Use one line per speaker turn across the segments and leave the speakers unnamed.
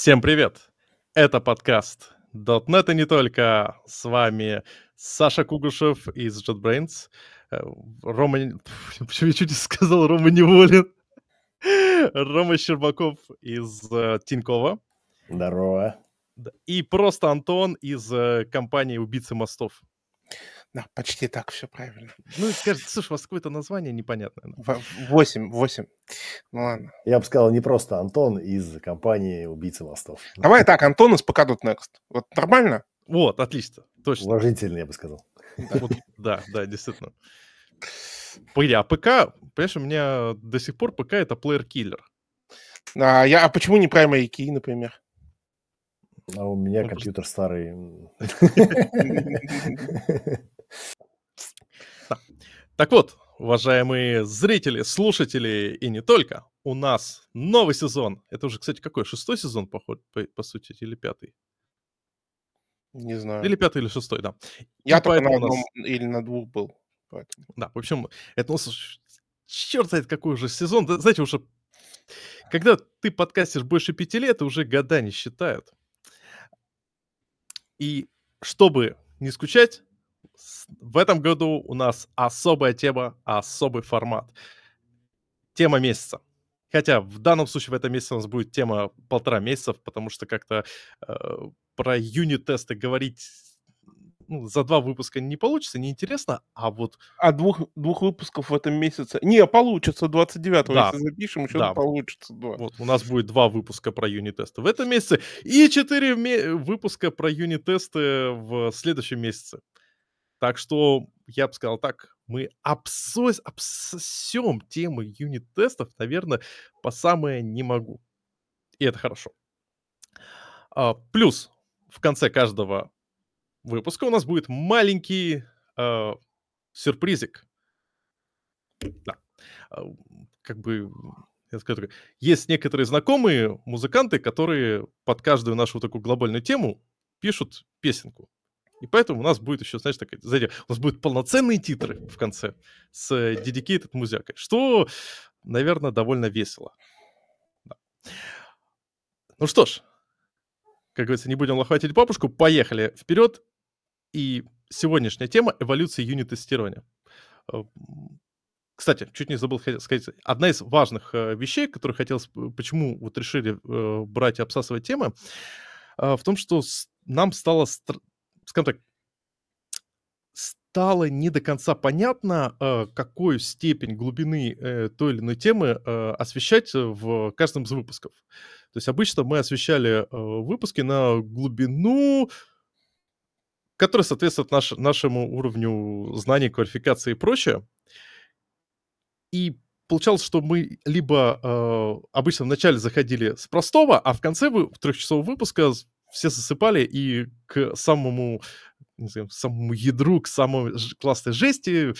Всем привет! Это подкаст .NET и не только. С вами Саша Кугушев из JetBrains. Э, Рома... Почему я чуть не сказал Рома Неволин? Рома Щербаков из uh, Тинькова.
Здорово.
И просто Антон из uh, компании «Убийцы мостов».
Да, почти так все правильно.
Ну, кажется, слушай, у вас какое-то название непонятное.
Восемь, восемь. Ну ладно.
Я бы сказал, не просто Антон из компании «Убийцы мостов».
Давай так, Антон из ПК.Next. Вот нормально?
Вот, отлично, точно.
Уважительно, я бы сказал.
Да, вот, да, да, действительно. Погоди, а ПК, понимаешь, у меня до сих пор ПК это player killer.
А, я, а почему не Prime Key, например?
А у меня ну, компьютер просто... старый.
Так вот, уважаемые зрители, слушатели и не только, у нас новый сезон. Это уже, кстати, какой? Шестой сезон, по, по, по сути, или пятый?
Не знаю.
Или пятый, или шестой, да.
Я и только на одном нас... или на двух был.
Поэтому. Да, в общем, это у нас черт знает какой уже сезон. Да, знаете, уже когда ты подкастишь больше пяти лет, уже года не считают. И чтобы не скучать, в этом году у нас особая тема, особый формат. Тема месяца. Хотя в данном случае в этом месяце у нас будет тема полтора месяцев, потому что как-то э, про юнит-тесты говорить ну, за два выпуска не получится, неинтересно, а вот...
А двух, двух выпусков в этом месяце... Не, получится 29-го, да. если запишем, еще да. получится два.
Вот, у нас будет два выпуска про юнит-тесты в этом месяце и четыре ме- выпуска про юнит-тесты в следующем месяце. Так что я бы сказал так, мы обсос, обсосем тему юнит-тестов, наверное, по самое не могу. И это хорошо. А, плюс в конце каждого выпуска у нас будет маленький э, сюрпризик. Да. А, как бы, я скажу, есть некоторые знакомые музыканты, которые под каждую нашу такую глобальную тему пишут песенку. И поэтому у нас будет еще, знаешь, такая, знаете, у нас будут полноценные титры в конце с dedicated музыкой, что, наверное, довольно весело. Да. Ну что ж, как говорится, не будем лохватить бабушку, поехали вперед. И сегодняшняя тема — эволюция юнит-тестирования. Э, кстати, чуть не забыл сказать, одна из важных э, вещей, которые хотелось, почему вот решили э, брать и обсасывать темы, в том, что нам стало скажем так, стало не до конца понятно, э, какую степень глубины э, той или иной темы э, освещать в каждом из выпусков. То есть обычно мы освещали выпуски на глубину, которая соответствует наш, нашему уровню знаний, квалификации и прочее. И получалось, что мы либо э, обычно вначале заходили с простого, а в конце вы, трехчасового выпуска все засыпали, и к самому, не знаю, самому ядру, к самой классной жести э,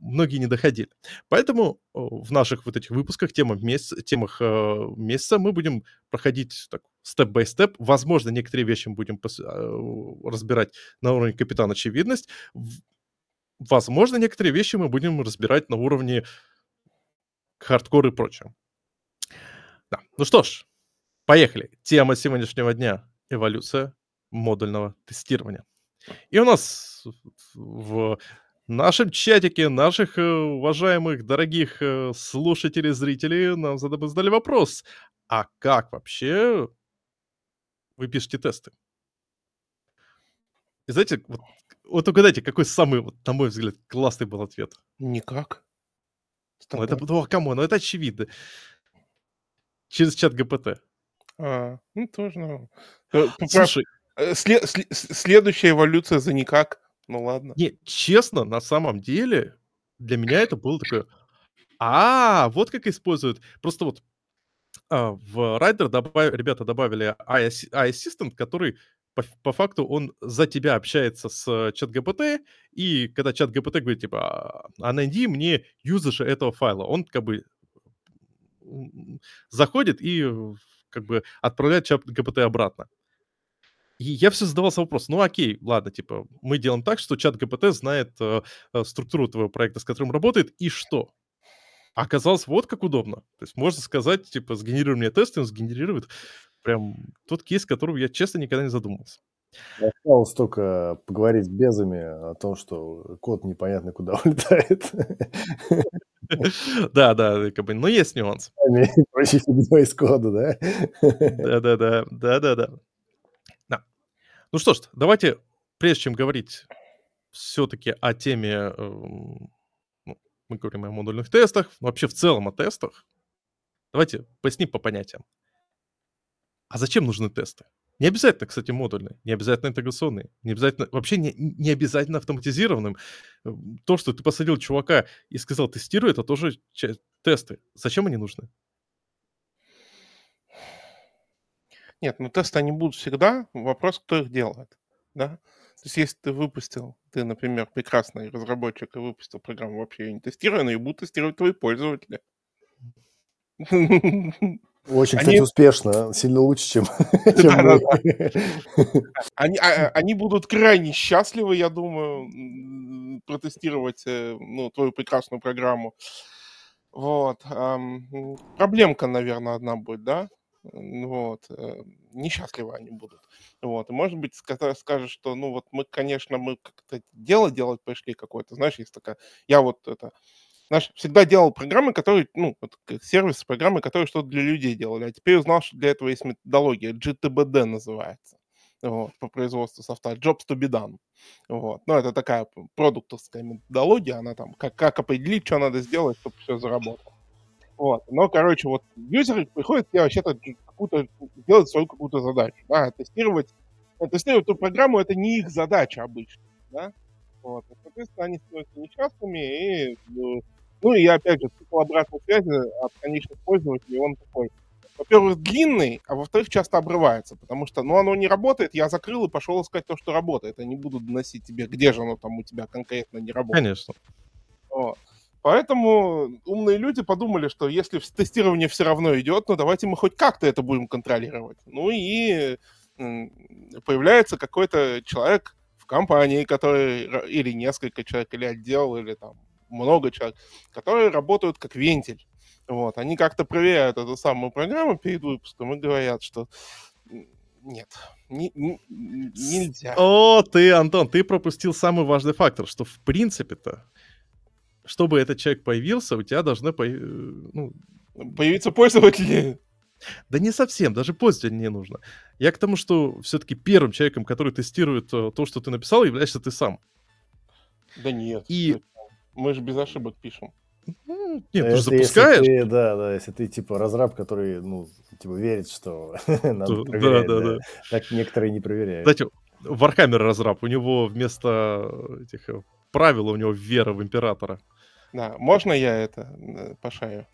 многие не доходили. Поэтому в наших вот этих выпусках, темах, месяц, темах э, месяца мы будем проходить так, степ-бай-степ. Возможно, некоторые вещи мы будем э, разбирать на уровне капитан очевидность. Возможно, некоторые вещи мы будем разбирать на уровне хардкор и прочее. Да. Ну что ж, поехали. Тема сегодняшнего дня эволюция модульного тестирования. И у нас в нашем чатике наших э, уважаемых, дорогих э, слушателей, зрителей нам задали вопрос, а как вообще вы пишете тесты? И знаете, вот, вот угадайте, какой самый, вот, на мой взгляд, классный был ответ?
Никак.
Ну, это, ну, кому? Ну, это очевидно. Через чат ГПТ.
А, ну, тоже нормально. Э, Слушай, э, след, след, следующая эволюция за никак. Ну ладно.
Не, честно, на самом деле, для меня это было такое... А, вот как используют. Просто вот а, в Rider добав... ребята добавили AI-ассистент, который по, по факту он за тебя общается с чат ГПТ, и когда чат ГПТ говорит, типа, а найди мне юзажа этого файла, он как бы заходит и как бы отправлять чат ГПТ обратно. И я все задавался вопрос, ну окей, ладно, типа, мы делаем так, что чат ГПТ знает э, э, структуру твоего проекта, с которым работает, и что? Оказалось, вот как удобно. То есть можно сказать, типа, сгенерируй мне тесты, он сгенерирует. прям тот кейс, о котором я, честно, никогда не задумывался.
Осталось только поговорить с безами о том, что код непонятно куда улетает.
Да, да, как бы, но есть нюанс.
Проще фигней из кода, да?
Да-да-да, да-да-да. Да. Ну что ж, давайте, прежде чем говорить все-таки о теме, эм, ну, мы говорим о модульных тестах, вообще в целом о тестах, давайте поясним по понятиям. А зачем нужны тесты? Не обязательно, кстати, модульные, не обязательно интеграционные, не обязательно, вообще не, не обязательно автоматизированным. Э, то, что ты посадил чувака и сказал тестируй, это тоже тесты. Зачем они нужны?
Нет, ну тесты они будут всегда. Вопрос, кто их делает. Да? То есть если ты выпустил, ты, например, прекрасный разработчик и выпустил программу вообще не тестированную, и будут тестировать твои пользователи.
Очень, кстати, они... успешно, сильно лучше, чем, чем мы.
Они, а, они будут крайне счастливы, я думаю, протестировать э, ну, твою прекрасную программу. Вот. Проблемка, наверное, одна будет, да? Вот. Э, несчастливы они будут. Вот. И, может быть, скажешь, что, ну, вот мы, конечно, мы как-то дело делать пришли какое-то, знаешь, есть такая... Я вот это знаешь, всегда делал программы, которые, ну, вот, сервисы, программы, которые что-то для людей делали. А теперь узнал, что для этого есть методология, GTBD называется, вот, по производству софта, Jobs to be done. Вот. Ну, это такая продуктовская методология, она там, как, как определить, что надо сделать, чтобы все заработало. Вот. Но, короче, вот юзеры приходят и вообще-то какую-то, делать свою какую-то задачу, да, тестировать, тестировать эту программу, это не их задача обычно, да, вот. И, соответственно, они становятся несчастными, и ну, и опять же, цикл обратной связи от конечных пользователей, он такой, во-первых, длинный, а во-вторых, часто обрывается, потому что, ну, оно не работает, я закрыл и пошел искать то, что работает. Они будут доносить тебе, где же оно там у тебя конкретно не работает.
Конечно.
Вот. Поэтому умные люди подумали, что если тестирование все равно идет, ну давайте мы хоть как-то это будем контролировать. Ну и появляется какой-то человек в компании, который, или несколько человек, или отдел, или там много человек, которые работают как вентиль. Вот, они как-то проверяют эту самую программу перед выпуском и говорят, что нет, не, не, нельзя.
О, ты, Антон, ты пропустил самый важный фактор, что в принципе-то, чтобы этот человек появился, у тебя должны появ... ну...
появиться пользователи.
Да не совсем, даже пользователь не нужно. Я к тому, что все-таки первым человеком, который тестирует э, то, что ты написал, являешься ты сам.
Да нет. И мы же без ошибок пишем.
Нет, ты же запускаешь.
Ты, да, да, если ты типа разраб, который, ну, типа верит, что надо проверять, да, да, да. Так некоторые не проверяют.
Кстати, Warhammer разраб, у него вместо этих э, правил у него вера в императора.
Да, можно я это э, пошарю?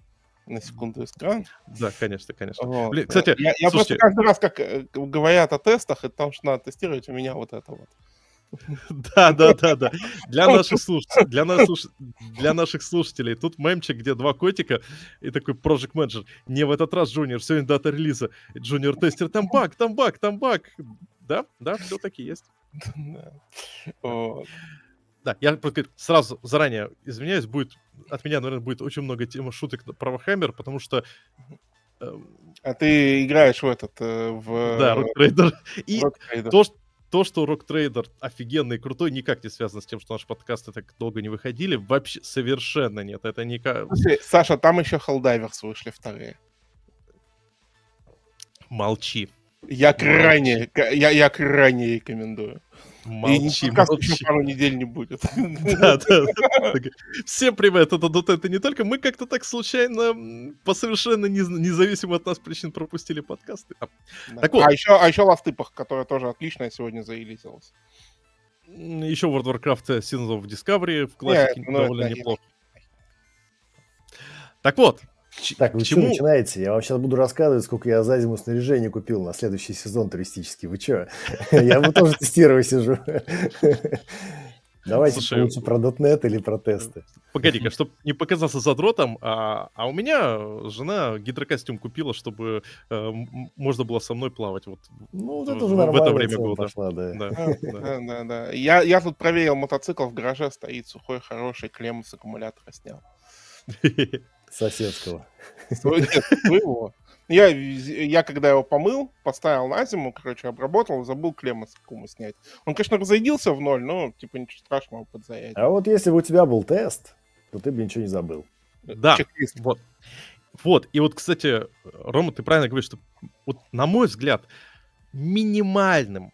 на секунду экран.
Да, конечно, конечно.
Вот. Блин, кстати, я, я слушайте... просто каждый раз, как э, говорят о тестах, и там что надо тестировать, у меня вот это вот.
Да, да, да, да. Для наших слушателей, для, наших, для наших слушателей. Тут мемчик, где два котика и такой Project Manager. Не в этот раз, Junior, сегодня дата релиза. Junior тестер, там баг, там баг, там баг. Да, да, все таки есть. Да, я сразу заранее извиняюсь, будет от меня, наверное, будет очень много тем шуток про Warhammer, потому что
а ты играешь в этот, э, в...
Да, Rock Trader. И то, что то, что Rock Trader офигенный и крутой, никак не связано с тем, что наши подкасты так долго не выходили. Вообще совершенно нет. Это никак...
Слушай, Саша, там еще Helldivers вышли вторые.
Молчи.
Я крайне, я, я крайне рекомендую.
Молчи,
и молчи. еще пару недель не будет.
Да, да. Всем привет, это Dota, это не только мы как-то так случайно, по совершенно независимо от нас причин пропустили подкасты.
Так вот. А еще, а еще Ластыпах, которая тоже отличная сегодня зарелизилась.
Еще World of Warcraft Seasons of Discovery в классике ну, довольно неплохо. Так вот,
так, вы что начинаете? Я вам сейчас буду рассказывать, сколько я за зиму снаряжения купил на следующий сезон туристический. Вы что? Я бы тоже тестирую сижу. Давайте Слушай, лучше про .NET или про тесты.
Погоди-ка, чтобы не показаться задротом, а, а у меня жена гидрокостюм купила, чтобы э, можно было со мной плавать вот
ну, это уже в это время года. Пошла, да.
Да, да, да, да. Я, я тут проверил мотоцикл в гараже, стоит сухой, хороший, клемму с аккумулятора снял.
Соседского.
Нет, своего. Я, я когда его помыл, поставил на зиму, короче, обработал, забыл клеммы с кума снять. Он, конечно, разойдился в ноль, но, типа, ничего страшного подзаять.
А вот если бы у тебя был тест, то ты бы ничего не забыл.
Да, Чек-лист. вот. Вот, и вот, кстати, Рома, ты правильно говоришь, что, вот, на мой взгляд, минимальным,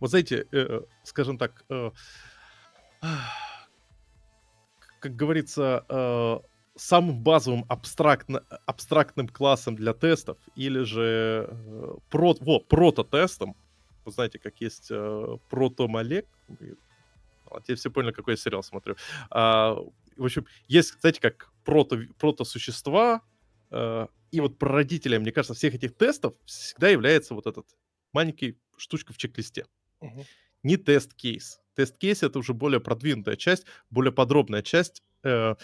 вот знаете, э, скажем так, э, как говорится, э, самым базовым абстрактно, абстрактным классом для тестов или же э, про, во, прототестом. Вы знаете, как есть э, протомолекула. Все поняли, какой я сериал смотрю. А, в общем, есть, знаете, как прото, прото-существа, э, и вот прародителем, мне кажется, всех этих тестов всегда является вот этот маленький штучка в чек-листе. Uh-huh. Не тест-кейс. Тест-кейс — это уже более продвинутая часть, более подробная часть э,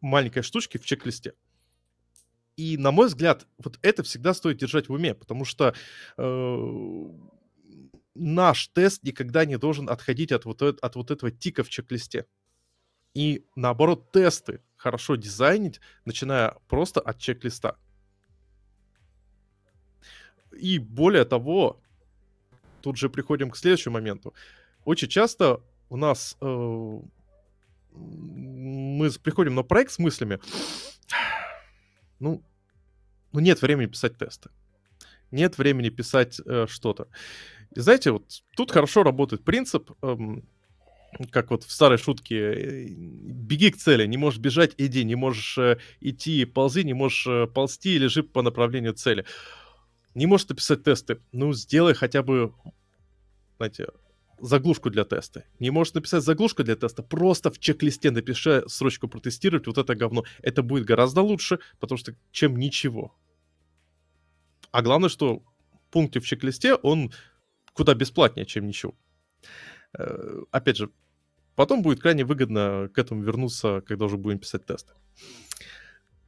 маленькой штучки в чек-листе. И, на мой взгляд, вот это всегда стоит держать в уме, потому что э, наш тест никогда не должен отходить от вот, от вот этого тика в чек-листе. И, наоборот, тесты хорошо дизайнить, начиная просто от чек-листа. И более того, тут же приходим к следующему моменту. Очень часто у нас э, мы приходим на проект с мыслями, ну, ну нет времени писать тесты, нет времени писать э, что-то. И знаете, вот тут хорошо работает принцип, эм, как вот в старой шутке, э, беги к цели, не можешь бежать, иди, не можешь э, идти, ползи, не можешь э, ползти, лежи по направлению цели. Не можешь написать тесты, ну, сделай хотя бы, знаете, заглушку для теста. Не можешь написать заглушку для теста, просто в чек-листе напиши строчку протестировать вот это говно. Это будет гораздо лучше, потому что чем ничего. А главное, что пункт в чек-листе, он куда бесплатнее, чем ничего. Э, опять же, потом будет крайне выгодно к этому вернуться, когда уже будем писать тесты.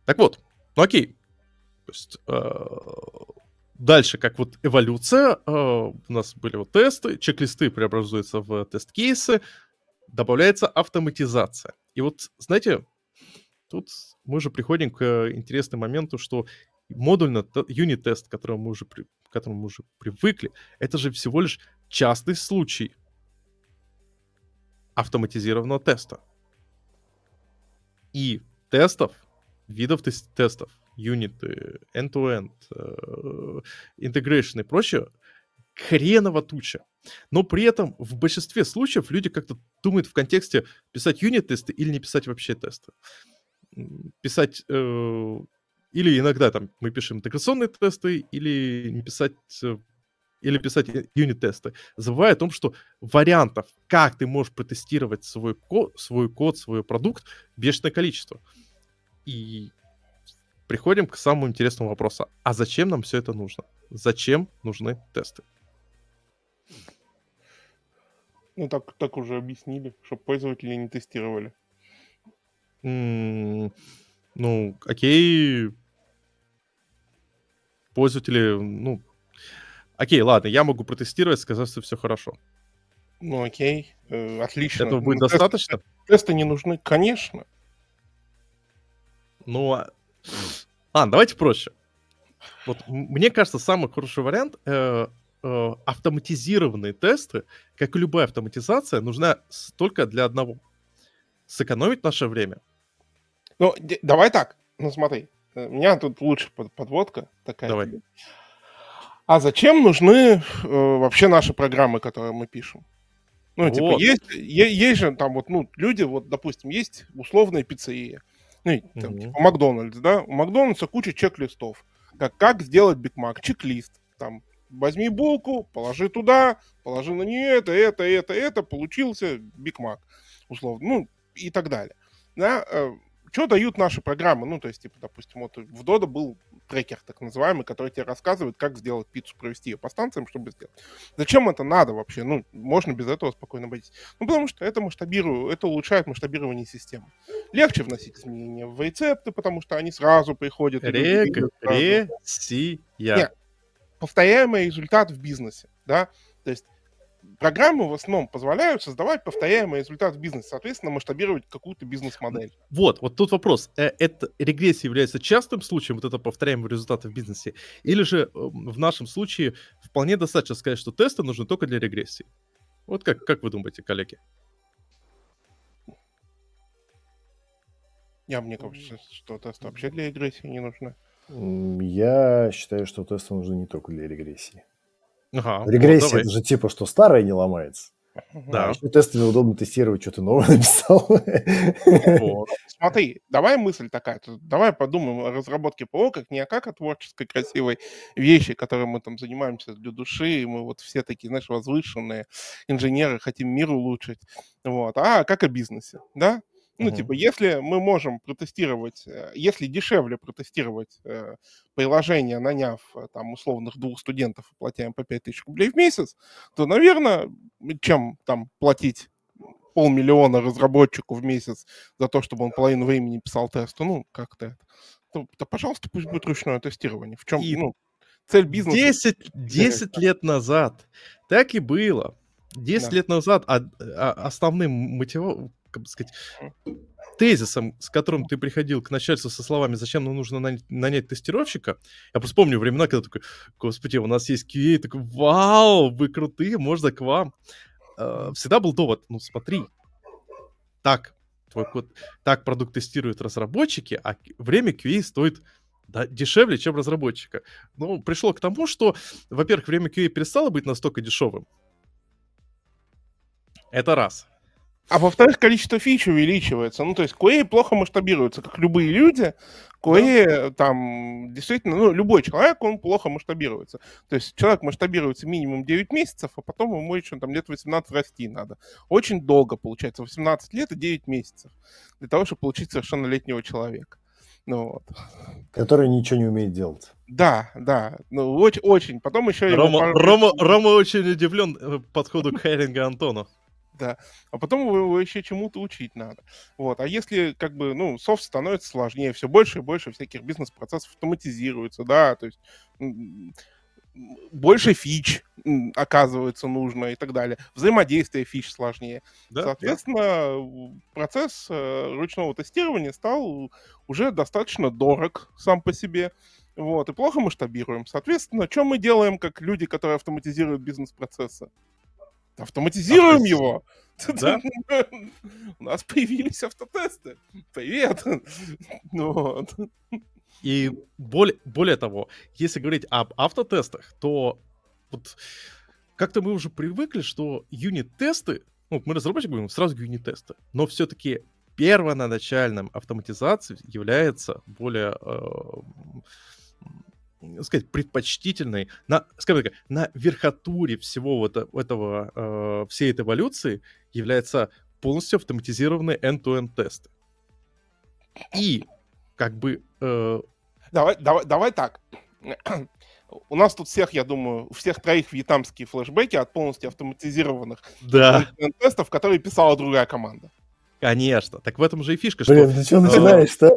Так вот, ну окей. То есть, э, дальше, как вот эволюция, э, у нас были вот тесты, чек-листы преобразуются в тест-кейсы, добавляется автоматизация. И вот, знаете, тут мы же приходим к интересному моменту, что модульно юнит-тест, к которому мы уже, при, к которому мы уже привыкли, это же всего лишь частый случай автоматизированного теста. И тестов, видов тест тестов юниты, end-to-end, integration э, и прочее, хреново туча. Но при этом в большинстве случаев люди как-то думают в контексте писать юнит-тесты или не писать вообще тесты. Писать... Э, или иногда там мы пишем интеграционные тесты, или не писать э, или писать юнит-тесты, забывая о том, что вариантов, как ты можешь протестировать свой код, свой код, свой продукт, бешеное количество. И приходим к самому интересному вопросу. А зачем нам все это нужно? Зачем нужны тесты?
Ну, так, так уже объяснили, чтобы пользователи не тестировали.
Mm, ну, окей. Пользователи, ну... Окей, ладно, я могу протестировать, сказать, что все хорошо.
Ну, окей, э, отлично.
Этого будет
ну,
достаточно?
Тесты, тесты не нужны, конечно.
Ну, а а, давайте проще. Вот мне кажется, самый хороший вариант э, э, автоматизированные тесты, как и любая автоматизация, нужна только для одного. Сэкономить наше время.
Ну, давай так. Ну, смотри. У меня тут лучше подводка такая.
Давай.
А зачем нужны э, вообще наши программы, которые мы пишем? Ну, типа, вот. типа, есть, есть же там вот, ну, люди, вот, допустим, есть условная пиццерия. Ну, там, mm-hmm. типа Макдональдс, да? У Макдональдса куча чек-листов. Как, как сделать Биг Мак? Чек-лист. Там, возьми булку, положи туда, положи на нее это, это, это, это, получился Биг Мак, условно. Ну, и так далее. Да? Э, что дают наши программы? Ну, то есть, типа, допустим, вот в Dodo был трекер, так называемый, который тебе рассказывает, как сделать пиццу, провести ее по станциям, чтобы сделать. Зачем это надо вообще? Ну, можно без этого спокойно обойтись. Ну, потому что это масштабирует, это улучшает масштабирование системы. Легче вносить изменения в рецепты, потому что они сразу приходят.
Регрессия.
Повторяемый результат в бизнесе, да, то есть программы в основном позволяют создавать повторяемый результат в бизнесе, соответственно, масштабировать какую-то бизнес-модель.
Вот, вот тут вопрос. Э, это регрессия является частым случаем, вот это повторяемый результат в бизнесе, или же эм, в нашем случае вполне достаточно сказать, что тесты нужны только для регрессии? Вот как, как вы думаете, коллеги?
Я мне кажется, что тесты вообще для регрессии не нужны.
Я считаю, что тесты нужны не только для регрессии.
Ага,
Регрессия это же типа, что старое не ломается.
Да.
А еще тестами удобно тестировать, что ты новое написал.
Вот. Смотри, давай мысль такая. Давай подумаем о разработке ПО как не как о творческой красивой вещи, которой мы там занимаемся для души, и мы вот все такие, знаешь, возвышенные инженеры, хотим мир улучшить, вот, а как о бизнесе, да? Ну,
Мгм.
типа, если мы можем протестировать, э, если дешевле протестировать э, приложение, наняв э, там условных двух студентов и платя им по 5000 рублей в месяц, то, наверное, чем там платить полмиллиона разработчику в месяц за то, чтобы он половину времени писал тесты, ну, как-то это, то, то, пожалуйста, пусть будет ручное тестирование. В чем,
И
ну, цель бизнеса...
10, 10 лет назад так и было. 10
Да.
лет назад а- а- основным мотивом, как бы сказать, тезисом, с которым ты приходил к начальству со словами «Зачем нам нужно нанять, нанять тестировщика?» Я просто помню времена, когда такой «Господи, у нас есть QA», такой «Вау, вы крутые, можно к вам». Э, Всегда был довод «Ну смотри, так, твой код, так продукт тестируют разработчики, а время QA стоит да, дешевле, чем разработчика». Ну, пришло к тому, что, во-первых, время QA перестало быть настолько дешевым. Это раз.
А во-вторых, количество фич увеличивается. Ну, то есть QA плохо масштабируется, как любые люди. QA там действительно, ну, любой человек, он плохо масштабируется. То есть человек масштабируется минимум 9 месяцев, а потом ему еще там лет 18 расти надо. Очень долго получается, 18 лет и 9 месяцев для того, чтобы получить совершеннолетнего человека. Ну, вот.
Который ничего не умеет делать.
Да, да, ну, очень, очень. Потом еще его
Рома,
пар-
Рома, Рома очень удивлен э, подходу к хайрингу Антона.
Да. А потом его, его еще чему-то учить надо. Вот. А если, как бы, ну, софт становится сложнее, все больше и больше всяких бизнес-процессов автоматизируется, да, то есть больше фич оказывается нужно и так далее. Взаимодействие фич сложнее.
Да?
Соответственно, у- процесс э, ручного тестирования стал уже достаточно дорог сам по себе. Вот, и плохо масштабируем. Соответственно, что мы делаем, как люди, которые автоматизируют бизнес-процессы? Автоматизируем его.
Да.
У нас появились автотесты. Привет. Ну вот.
И более, более того, если говорить об автотестах, то вот как-то мы уже привыкли, что юнит-тесты, ну, мы разработчик будем сразу юнит-тесты, но все-таки первоначальным автоматизацией является более, э, сказать, предпочтительной, на, скажем так, на верхотуре всего вот э- этого, э, всей этой эволюции является полностью автоматизированные end-to-end тесты. И как бы э,
Давай, давай, давай так. У нас тут всех, я думаю, у всех троих вьетнамские флешбеки от полностью автоматизированных
Да,
тестов, которые писала другая команда.
конечно. Так в этом же и фишка, что...
Блин, ты что начинаешь-то?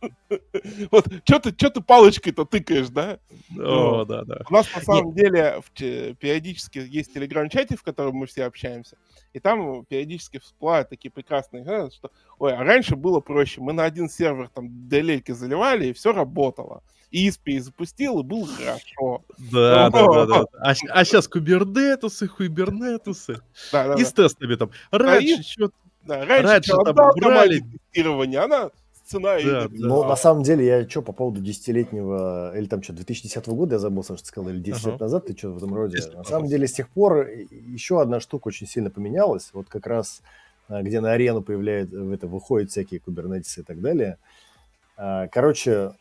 Вот, что ты, чё ты палочкой-то тыкаешь, да?
О, да, да.
У нас на самом деле в периодически есть телеграм-чате, в котором мы все общаемся, и там периодически всплывают такие прекрасные, что, ой, а раньше было проще, мы на один сервер там DLL заливали, и все работало. И ISP запустил, и было хорошо.
Да, да, да, да. А, сейчас кубернетусы, хуйбернетусы.
Да, да,
И с тестами там. Раньше
и-
что
Да, раньше,
раньше там брали-
тестирование, она сценарий.
Да,
написала.
Ну, на самом деле, я что, по поводу десятилетнего, или там что, 2010 года, я забыл, Саша, ты сказал, или 10
Ага.
лет назад, ты что в этом роде.
10 лет
На самом деле, с тех пор еще одна штука очень сильно поменялась. Вот как раз, а, где на арену появляет, в это, выходят всякие кубернетисы и так далее. А, Короче,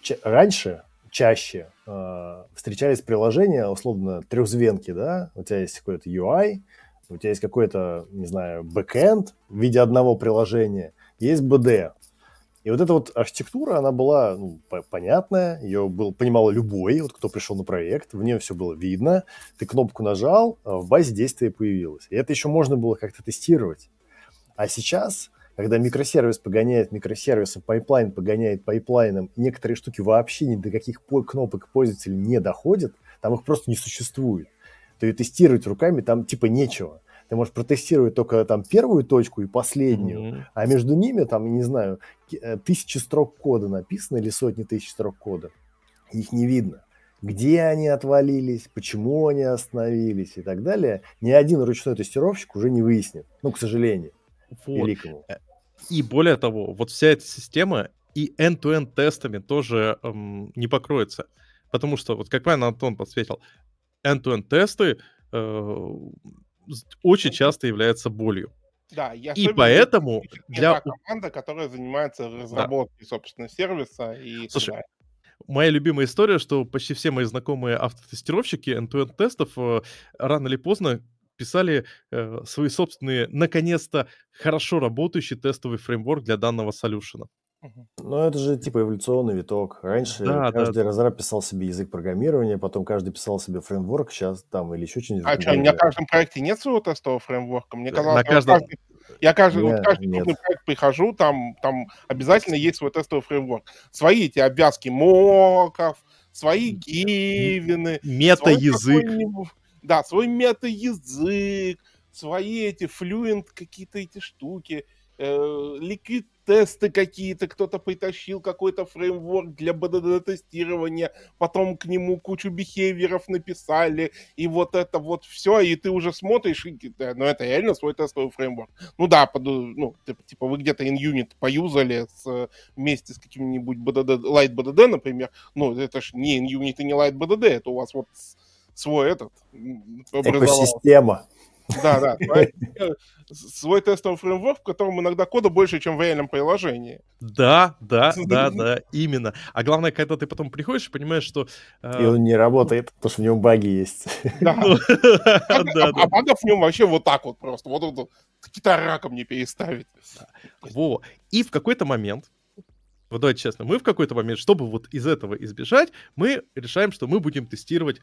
ча- раньше, чаще а, встречались приложения, условно, трехзвенки, да? У тебя есть какой-то UI, у тебя есть какой-то, не знаю, бэкэнд в виде одного приложения, есть БД. И вот эта вот архитектура, она была ну, по- понятная, ее был, понимал любой, вот кто пришел на проект, в нее все было видно, ты кнопку нажал, а в базе действия появилось. И это еще можно было как-то тестировать. А сейчас, когда микросервис погоняет микросервисом, пайплайн погоняет пайплайном, некоторые штуки вообще ни до каких по- кнопок пользователя не доходят, там их просто не существует. то и тестировать руками там типа нечего. Ты можешь протестировать только там первую точку и последнюю, mm-hmm. а между ними там, не знаю, э, тысячи строк кода написано или сотни тысяч строк кода. Их не видно. Где они отвалились, почему они остановились и так далее, ни один ручной тестировщик уже не выяснит. Ну, к сожалению, вот. великому. Э,
и более того, вот вся эта система и end-to-end тестами тоже эм, не покроется. Потому что, вот как правильно Антон подсветил, end-to-end тесты э, очень часто являются болью.
Да, я
и поэтому
для команда, которая занимается разработкой, да. собственно, сервиса и
Слушай, моя любимая история, что почти все мои знакомые автотестировщики end-to-end тестов э, рано или поздно писали э, свои собственные, наконец-то, хорошо работающий тестовый фреймворк для данного солюшена.
Ну, это же типа эволюционный виток. Раньше да, каждый да. разраб писал себе язык программирования, потом каждый писал себе фреймворк, сейчас там или еще что-нибудь.
А что, у меня в каждом проекте нет своего тестового фреймворка? Мне казалось, на каждом... каждый, я каждый, нет, вот каждый нет. проект прихожу, там, там обязательно есть свой тестовый фреймворк. Свои эти обвязки моков, свои гивины.
Мета-язык.
Да, свой мета-язык, свои эти флюент какие-то эти штуки э, ликвид тесты какие-то, кто-то притащил какой-то фреймворк для БДД-тестирования, потом к нему кучу бихевиеров написали, и вот это вот все, и ты уже смотришь, и, ну это реально свой тестовый фреймворк. Ну да, под, ну, типа вы где-то InUnit поюзали с, вместе с каким-нибудь BDD, Light BDD, например, ну это ж не InUnit и не Light BDD, это у вас вот свой этот...
Экосистема.
Да, да. Свой тестовый фреймворк, в котором иногда кода больше, чем в реальном приложении.
Да, да, да, да, именно. А главное, когда ты потом приходишь и понимаешь, что...
Э... И он не работает, потому что в нем баги есть. Да.
Ну, а, а багов в нем вообще вот так вот просто. Вот вот раком не переставить.
Во. И в какой-то момент вот давайте честно, мы в какой-то момент, чтобы вот из этого избежать, мы решаем, что мы будем тестировать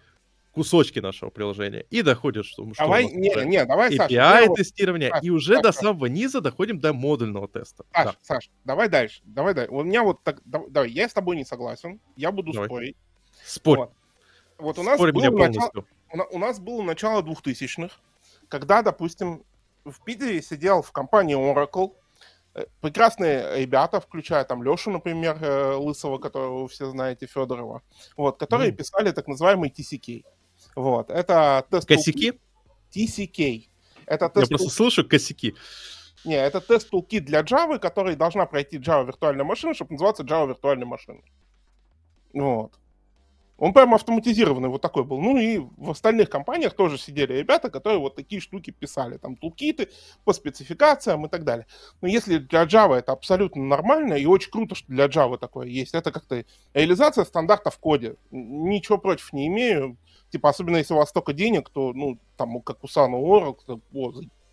кусочки нашего приложения и доходишь, что,
давай, что не, не, давай,
API тестирования, Саш, и уже Саш, до самого низа доходим до модульного теста.
Саш, да. Саш, давай дальше, давай дальше. У меня вот так, давай, я с тобой не согласен, я буду давай. спорить.
Спорь. Вот,
вот у нас Спорь было начало, у нас было начало двухтысячных, когда, допустим, в Питере сидел в компании Oracle э, прекрасные ребята, включая там Лешу, например, э, Лысого, которого вы все знаете, Федорова, вот, которые mm. писали так называемый TCK. Вот, это тест
Косяки?
TCK. Это
тест Я просто слышу косяки.
Не, это тест toolkit для Java, который должна пройти Java виртуальная машина, чтобы называться Java виртуальная машина. Вот. Он прям автоматизированный вот такой был. Ну и в остальных компаниях тоже сидели ребята, которые вот такие штуки писали. Там тулкиты по спецификациям и так далее. Но если для Java это абсолютно нормально, и очень круто, что для Java такое есть, это как-то реализация стандарта в коде. Ничего против не имею. Типа, особенно если у вас столько денег, то, ну, там, как у Сана Уоррел,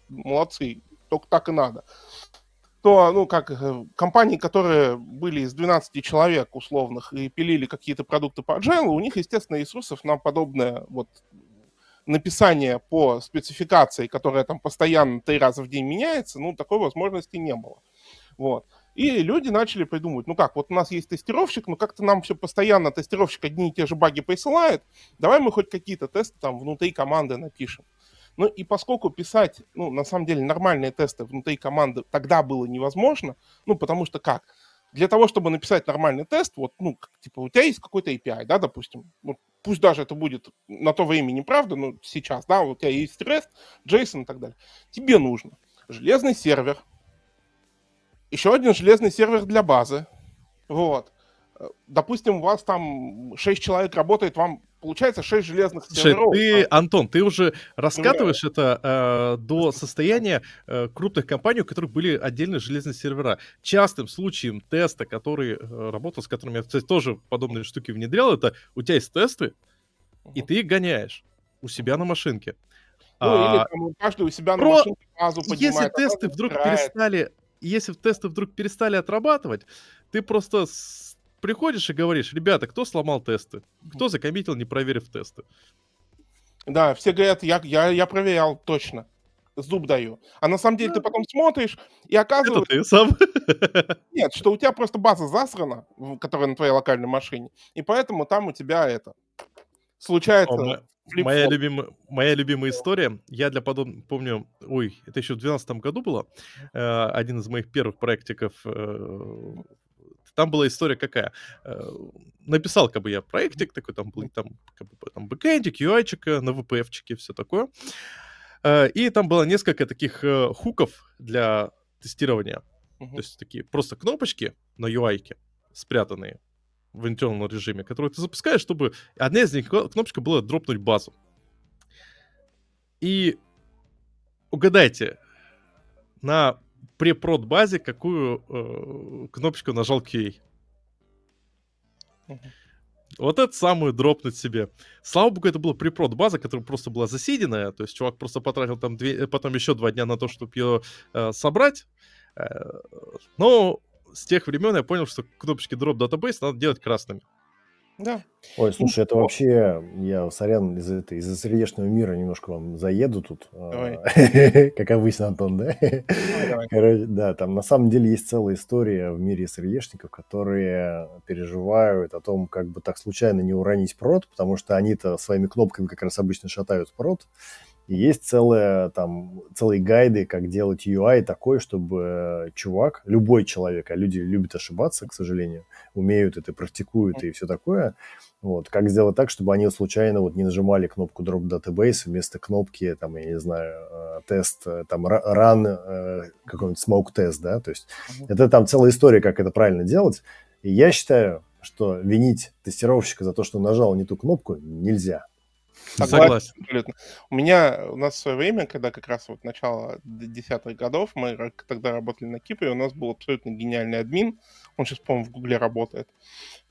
молодцы, только так и надо. То, ну, как э, компании, которые были из 12 человек условных и пилили какие-то продукты по agile, у них, естественно, ресурсов на подобное вот написание по спецификации, которая там постоянно три раза в день меняется, ну, такой возможности не было. Вот. И люди начали придумывать, ну как, вот у нас есть тестировщик, но как-то нам все постоянно тестировщик одни и те же баги присылает, давай мы хоть какие-то тесты там внутри команды напишем. Ну и поскольку писать, ну, на самом деле, нормальные тесты внутри команды тогда было невозможно, ну, потому что как? Для того, чтобы написать нормальный тест, вот, ну, типа, у тебя есть какой-то API, да, допустим, вот, пусть даже это будет на то время неправда, но сейчас, да, у тебя есть REST, JSON и так далее. Тебе нужно железный сервер, еще один железный сервер для базы. Вот. Допустим, у вас там 6 человек работает, вам получается 6 железных серверов.
Ты, Антон, ты уже раскатываешь ну, это э, до состояния э, крупных компаний, у которых были отдельные железные сервера. Частым случаем теста, который э, работал, с которым я, кстати, тоже подобные штуки внедрял, это у тебя есть тесты, и ты их гоняешь у себя на машинке.
Ну, а, или там, каждый у себя на про... машинке базу
поднимает. Если тесты вдруг играет. перестали если тесты вдруг перестали отрабатывать, ты просто с... приходишь и говоришь, ребята, кто сломал тесты? Кто закоммитил, не проверив тесты?
Да, все говорят, я, я, я проверял точно. Зуб даю. А на самом деле да. ты потом смотришь, и оказывается...
Это ты сам?
Нет, что у тебя просто база засрана, которая на твоей локальной машине, и поэтому там у тебя это... Случается...
Моя, любимая, моя любимая история. Я для подобного помню, ой, это еще в 2012 году было. Э, один из моих первых проектиков. Э, там была история какая. Э, написал как бы я проектик такой, там был там, как бы, там бэкэндик, UI-чик, на VPF-чике, все такое. Э, и там было несколько таких э, хуков для тестирования. Uh-huh. То есть такие просто кнопочки на UI спрятанные в internal режиме, которые ты запускаешь, чтобы одна из них кнопочка была дропнуть базу. И угадайте, на препрод базе какую э, кнопочку нажал QA? Uh-huh. Вот это самую дропнуть себе. Слава богу, это была препрод база, которая просто была засиденная. То есть чувак просто потратил там две, потом еще два дня на то, чтобы ее э, собрать. Э, но с тех времен я понял, что кнопочки Drop Database надо делать красными.
Да.
Ой, слушай, это вообще, я, сорян, из, этой, из сердечного мира немножко вам заеду тут. Давай. Как обычно, Антон, да? Давай, Короче, да, там на самом деле есть целая история в мире сырьешников, которые переживают о том, как бы так случайно не уронить прод, потому что они-то своими кнопками как раз обычно шатают прод, и есть целые, там, целые гайды, как делать UI такой, чтобы чувак, любой человек, а люди любят ошибаться, к сожалению, умеют это, практикуют и все такое, вот, как сделать так, чтобы они случайно вот не нажимали кнопку Drop Database вместо кнопки, там, я не знаю, э, тест, э, там, run, э, какой-нибудь smoke тест, да, то есть mm-hmm. это там целая история, как это правильно делать, и я считаю, что винить тестировщика за то, что нажал не ту кнопку, нельзя.
Согласен. Абсолютно. У меня, у нас в свое время, когда как раз вот начало десятых годов, мы тогда работали на Кипре, у нас был абсолютно гениальный админ, он сейчас, по-моему, в Гугле работает.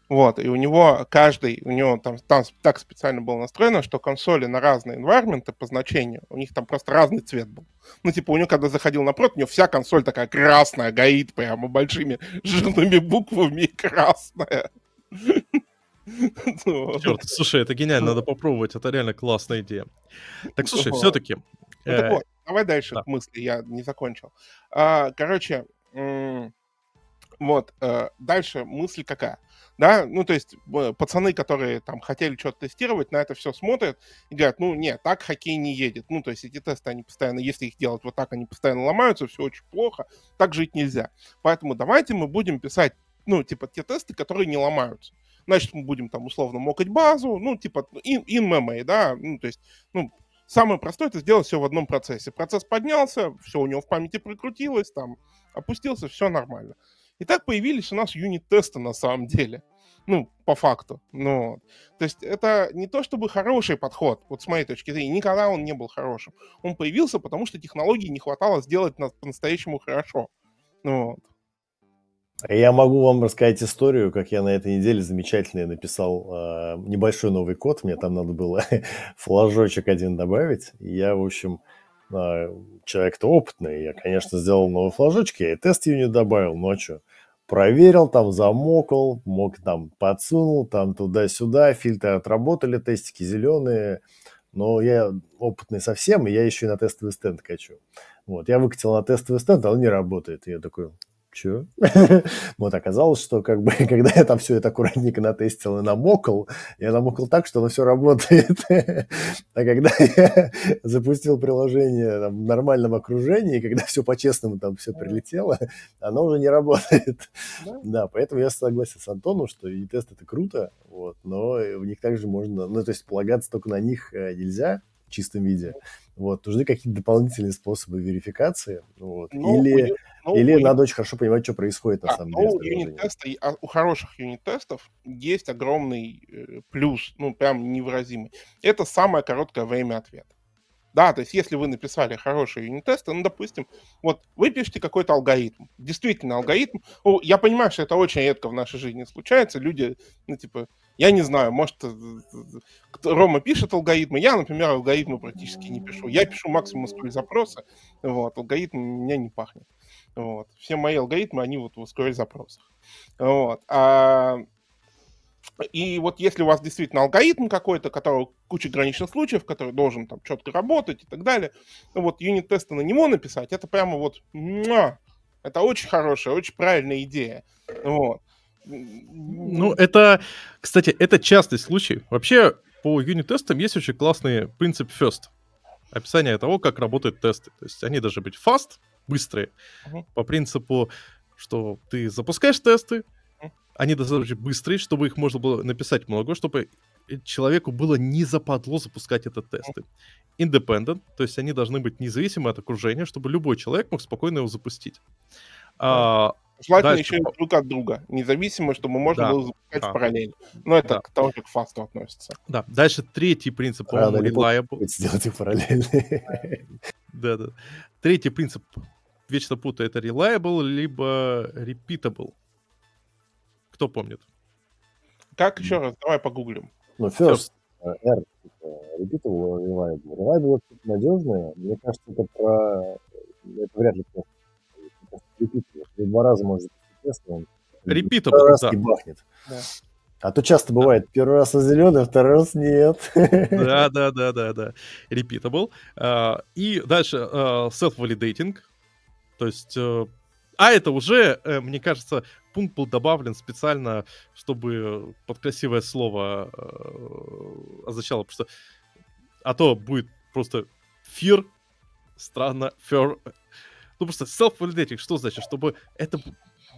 Вот, и у него каждый, у него там, там так специально было настроено, что консоли на разные environment по значению, у них там просто разный цвет был. Ну, типа, у него, когда заходил на прод, у него вся консоль такая красная, горит прямо большими жирными буквами красная.
Черт, слушай, это гениально, надо попробовать, это реально классная идея. Так, слушай, все-таки...
Ну, так э, вот, давай дальше да. мысли, я не закончил. А, короче, вот, э, дальше мысль какая? Да, ну, то есть пацаны, которые там хотели что-то тестировать, на это все смотрят и говорят, ну, нет, так хоккей не едет. Ну, то есть эти тесты, они постоянно, если их делать вот так, они постоянно ломаются, все очень плохо, так жить нельзя. Поэтому давайте мы будем писать, ну, типа, те тесты, которые не ломаются значит, мы будем там условно мокать базу, ну, типа in, in memory, да, ну, то есть, ну, самое простое это сделать все в одном процессе. Процесс поднялся, все у него в памяти прикрутилось, там, опустился, все нормально. И так появились у нас юнит-тесты на самом деле. Ну, по факту. Ну, то есть это не то чтобы хороший подход, вот с моей точки зрения, никогда он не был хорошим. Он появился, потому что технологии не хватало сделать на, по-настоящему хорошо. Ну, вот.
Я могу вам рассказать историю, как я на этой неделе замечательно написал э, небольшой новый код. Мне там надо было флажочек один добавить. я, в общем, э, человек-то опытный. Я, конечно, сделал новый флажочек, я и тест юнит добавил. Что? Проверил, там замокал, мог там подсунул, там туда-сюда, фильтры отработали, тестики зеленые. Но я опытный совсем, и я еще и на тестовый стенд качу. Вот, я выкатил на тестовый стенд, а он не работает. И я такой, Че? вот оказалось, что как бы, когда я там все это аккуратненько натестил и намокал, я намокал так, что оно все работает. а когда я запустил приложение там, в нормальном окружении, когда все по-честному там все прилетело, оно уже не работает. да, поэтому я согласен с Антоном, что и тест это круто, вот, но в них также можно, ну, то есть полагаться только на них э, нельзя в чистом виде. Вот, нужны какие-то дополнительные способы верификации. Вот. Ну, или ну, или у... надо очень хорошо понимать, что происходит на да, самом деле.
У, юнит-теста, а у хороших юнит-тестов есть огромный э, плюс, ну, прям невыразимый. Это самое короткое время ответа. Да, то есть если вы написали хорошие юнит-тесты, ну, допустим, вот вы пишете какой-то алгоритм, действительно алгоритм, ну, я понимаю, что это очень редко в нашей жизни случается, люди, ну, типа, я не знаю, может, э, Рома пишет алгоритмы, я, например, алгоритмы практически не пишу, я пишу максимум SQL запросы, вот, алгоритм меня не пахнет, вот, все мои алгоритмы, они вот в SQL запросах, вот, а и вот если у вас действительно алгоритм какой-то, который куча граничных случаев, который должен там четко работать и так далее, ну вот юнит-тесты на него написать, это прямо вот, это очень хорошая, очень правильная идея. Вот.
Ну, это, кстати, это частый случай. Вообще, по юнит-тестам есть очень классный принцип first. Описание того, как работают тесты. То есть они должны быть fast, быстрые,
Мгм.
по принципу, что ты запускаешь тесты,
Мгм.
они быть быстрые, чтобы их можно было написать много, чтобы человеку было не западло запускать этот тесты. Independent, то есть они должны быть независимы от окружения, чтобы любой человек мог спокойно его запустить. А,
Желательно
Дальше
еще друг от друга, независимо, чтобы можно
Да.
было запускать
Да.
в параллель. Но это
Да.
к тому же к фасту относится.
да, дальше третий принцип, по-моему, reliable.
сделать их параллельно.
Да, да. Третий принцип, вечно путаю, это reliable, либо repeatable. Кто помнит?
Как еще раз? Давай погуглим.
Ну, first, э, R, типа, repeatable, reliable. Reliable это надежное. Мне кажется, это про... Это вряд ли просто. Repeatable. Ты два раза можешь запустить тест, и он
Repeatable,
раз
да.
не бахнет.
Да.
А то часто бывает, первый раз он зеленый, второй раз нет.
Да, да, да, да, да. Repeatable. А, И дальше а, self-validating. То есть... э, А это уже, э, мне кажется, пункт был добавлен специально, чтобы под красивое слово э, означало, потому что... А то будет просто fear, странно, fear. Ну, просто self-validating, что значит? Чтобы это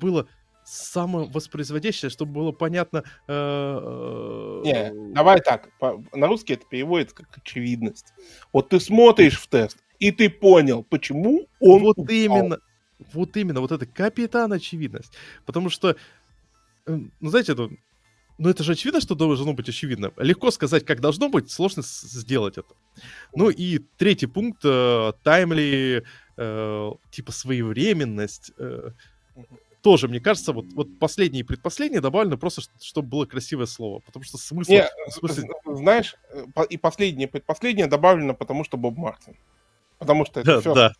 было самовоспроизводящее, чтобы было понятно...
Не, давай так. На русский это переводится как очевидность. Вот ты смотришь в тест, и ты понял, почему он
вот
упал.
именно, вот именно, вот это капитан очевидность. Потому что, э, ну, знаете, это, ну, это же очевидно, что должно быть очевидно. Легко сказать, как должно быть, сложно сделать это. Ну и третий пункт, э, таймли, э, типа своевременность. э, тоже, мне кажется, вот, вот последние и предпоследние добавлены просто, чтобы было красивое слово. Потому что смысл...
Не, з- знаешь, э, по- и последнее, предпоследнее добавлено, потому что Боб Мартин. Потому что это все
да.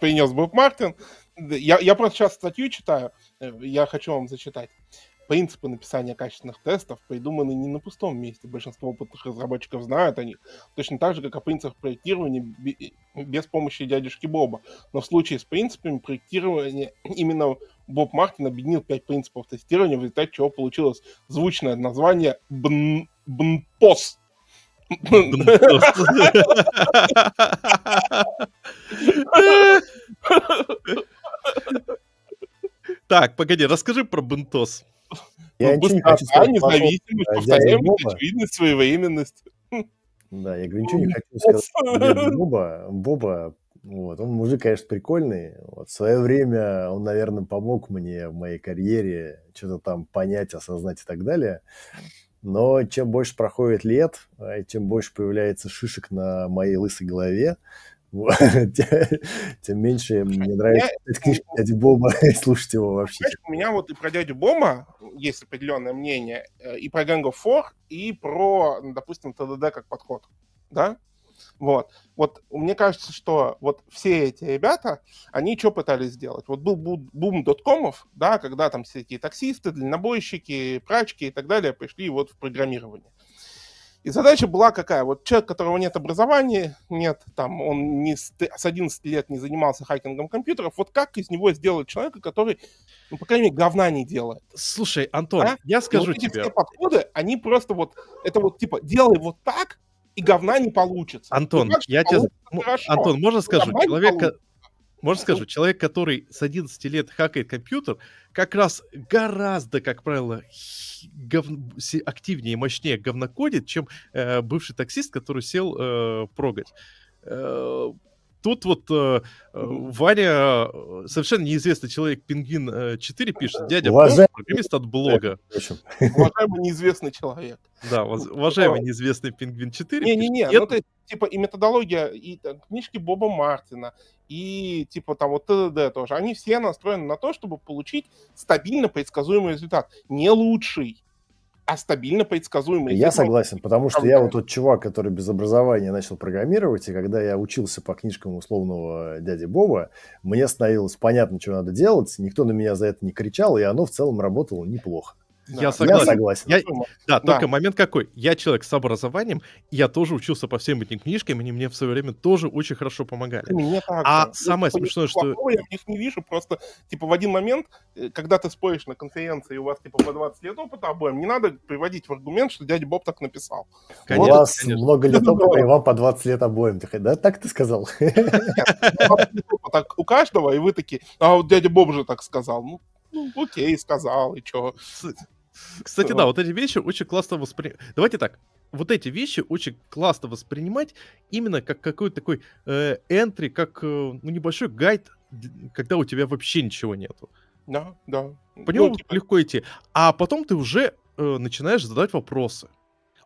принес Боб Мартин. Я, я просто сейчас статью читаю, э, я хочу вам зачитать. Принципы написания качественных тестов придуманы не на пустом месте. Большинство опытных разработчиков знают о них. Точно так же, как о принципах проектирования бе- без помощи дядюшки Боба. Но в случае с принципами проектирования именно Боб Мартин объединил пять принципов тестирования, в результате чего получилось звучное название БН, БНПОС.
Так, погоди, расскажи про бентос.
Я
Ну,
ничего не
быстрота,
хочу сказать. по поводу-
независимость, повторяемость, очевидность, своевременность.
Да, я говорю, ничего не хочу сказать. Боба, Боба, вот, он мужик, конечно, прикольный. Вот, в свое время он, наверное, помог мне в моей карьере что-то там понять, осознать и так далее. Но чем больше проходит лет, и чем больше появляется шишек на моей лысой голове, тем меньше мне нравится читать книжки дяди Боба и слушать его вообще.
Знаешь, у меня вот и про дядю Бома есть определенное мнение, э, и про Gang of Four, и про, допустим, ТДД как подход, да? Вот. Вот мне кажется, что вот все эти ребята, они что пытались сделать? Вот был бу- бум доткомов, да, когда там всякие таксисты, дальнобойщики, прачки и так далее пришли вот в программирование. И задача была какая? Вот человек, у которого нет образования, нет, там, он не с, с 11 лет не занимался хакингом компьютеров, вот как из него сделать человека, который, ну, по крайней мере, говна не делает?
Слушай, Антон,
А?
я
И
скажу
вот эти
тебе,
все подходы, они просто вот, это вот типа, делай вот так, и говна не получится.
Антон,
что
я тебе...
хорошо.
Антон, можно скажу?
Нормально
Человек, можно скажу, человек, который с 11 лет хакает компьютер, как раз гораздо, как правило, гов- активнее и мощнее говнокодит, чем э, бывший таксист, который сел э, прогать. Э, Тут вот э, э, Ваня, э, совершенно неизвестный человек, Пингвин э, 4 пишет, дядя
Уважаемый-
программист от блога.
Уважаемый неизвестный человек.
Да, уважаемый неизвестный Пингвин 4
Не-не-не,
пишет,
ну типа, и методология, и книжки Боба Мартина, и типа там вот ТДД тоже, они все настроены на то, чтобы получить стабильно предсказуемый результат. Не лучший, а стабильно предсказуемый.
Я согласен, потому что я вот тот чувак, который без образования начал программировать, и когда я учился по книжкам условного дяди Боба, мне становилось понятно, что надо делать, никто на меня за это не кричал, и оно в целом работало неплохо.
Я
Я
согласен.
согласен.
Я- Да,
Да.
только момент какой. Я человек с образованием, я тоже учился по всем этим книжкам, и они мне в свое время тоже очень хорошо помогали.
Мне так
А
же.
самое
Ничего
смешное, что-
я в них не вижу, просто, типа, в один момент, э, когда ты споришь на конференции, и у вас, типа, по 20 лет опыта обоим, не надо приводить в аргумент, что дядя Боб так написал.
У
Конечно,
вас
конечно.
много лет опыта, и вам по 20 лет обоим. Да, так ты сказал?
Так у каждого, и вы такие, а вот дядя Боб же так сказал. Ну, ну, окей, сказал, и чё.
Кстати, да, вот эти вещи очень классно воспринимать. Давайте так. Вот эти вещи очень классно воспринимать именно как какой-то такой э, entry, как э, ну, небольшой гайд, когда у тебя вообще ничего нету.
Да, да.
По нему
Ну, типа,
легко идти. А потом ты уже э, начинаешь задавать вопросы.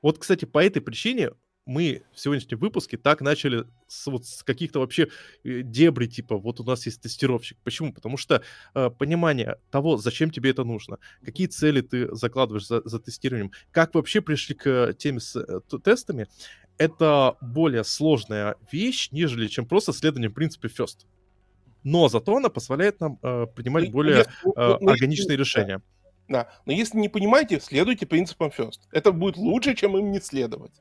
Вот, кстати, по этой причине мы в сегодняшнем выпуске так начали с, вот, с каких-то вообще э, дебри, типа, вот у нас есть тестировщик. Почему? Потому что э, понимание того, зачем тебе это нужно, какие цели ты закладываешь за, за тестированием, как вообще пришли к теме с э, тестами, это более сложная вещь, нежели чем просто следование принципе first. Но зато она позволяет нам э, принимать
ну,
более
ну,
э,
ну,
органичные решения.
Да, но если не понимаете, следуйте принципам first. Это будет лучше, чем им не следовать.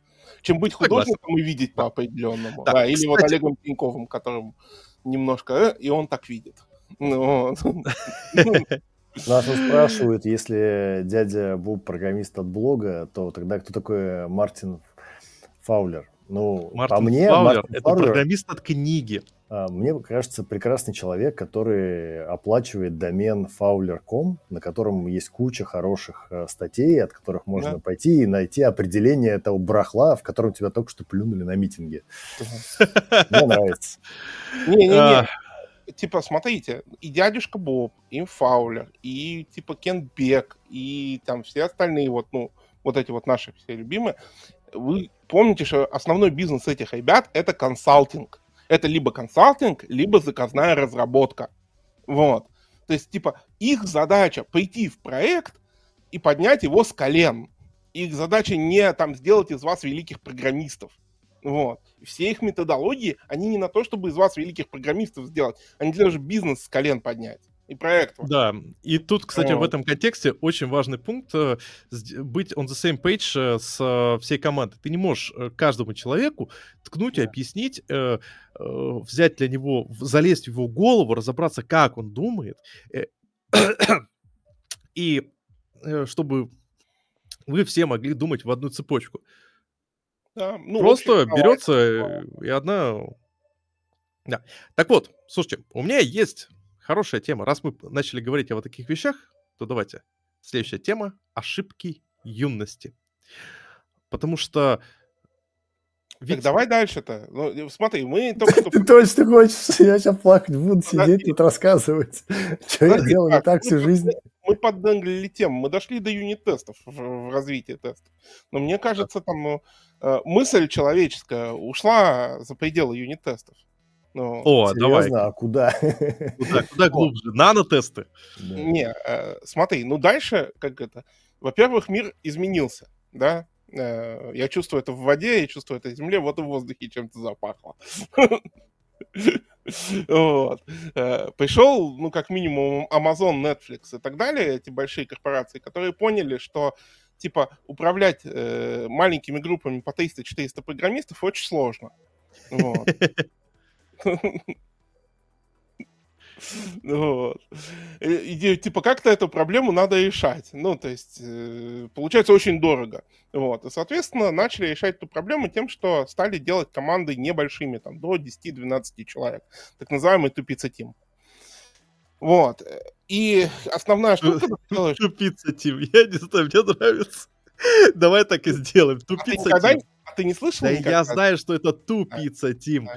Чем быть
Согласен.
художником и видеть по определенному.
Да,
Да, или вот
кстати-
Олегом Тиньковым, которым немножко, э, и он так видит. Ну, вот.
Нас вот спрашивают, если дядя Боб программист от блога, то тогда кто такой Мартин Фаулер? Ну,
Мартин
по мне,
Фаулер
Мартин
это
Фаулер,
программист от книги.
а, мне кажется, прекрасный человек, который оплачивает домен fowler.com, на котором есть куча хороших э, статей, от которых можно
Да.
пойти и найти определение этого барахла, в котором тебя только что плюнули на митинге. Мне нравится.
Не-не-не.
А.
Типа, смотрите, и дядюшка Боб, и Фаулер, и типа Кен Бек, и там все остальные вот, ну, вот эти вот наши все любимые, вы помните, что основной бизнес этих ребят — это консалтинг. Это либо консалтинг, либо заказная разработка. Вот. То есть, типа, их задача прийти в проект и поднять его с колен. Их задача не там сделать из вас великих программистов. Вот. Все их методологии, они не на то, чтобы из вас великих программистов сделать, они для того, чтобы бизнес с колен поднять. И проект.
Да, и тут, кстати, в
Вот.
этом контексте очень важный пункт э, быть on the same page э, с э, всей командой. Ты не можешь каждому человеку ткнуть и
Да.
объяснить, э, э, взять для него, в- залезть в его голову, разобраться, как он думает, и чтобы вы все могли думать в одну цепочку.
Да, ну,
Просто
в
берется и одна... Да. Так вот, слушайте, у меня есть хорошая тема. Раз мы начали говорить о вот таких вещах, то давайте. Следующая тема — ошибки юности. Потому что...
Так
ведь-
давай дальше-то. Ну, смотри, мы только что...
Ты точно хочешь, я сейчас плакать буду, сидеть тут рассказывать, что я делал не
так,
так всю
мы-
жизнь.
Мы подданглили тему, мы дошли до юнит-тестов в, в развитии тестов. Но мне кажется, там э, мысль человеческая ушла за пределы юнит-тестов. Ну,
О, давай.
Серьезно, а куда?
Куда, куда глубже? Нанотесты.
Да.
Не, э, смотри, ну дальше, как это, во-первых, мир изменился, да, Э, я чувствую это в воде, я чувствую это в земле, вот и в воздухе чем-то запахло. Вот. Э, Пришел, ну, как минимум, Amazon, Netflix и так далее, эти большие корпорации, которые поняли, что, типа, управлять э, маленькими группами по 300-400 программистов очень сложно. Вот. Вот. И, типа, как-то эту проблему надо решать. Ну, то есть, э, получается очень дорого. Вот. И, соответственно, начали решать эту проблему тем, что стали делать команды небольшими, там, до 10-12 человек. Так называемый тупица тим. Вот. И основная штука, ты делаешь,
Тупица, Тим. Я не знаю, мне нравится. Давай так и сделаем.
а
Тупица, Тим.
а ты не слышал
Да я знаю, что это тупица, Тим.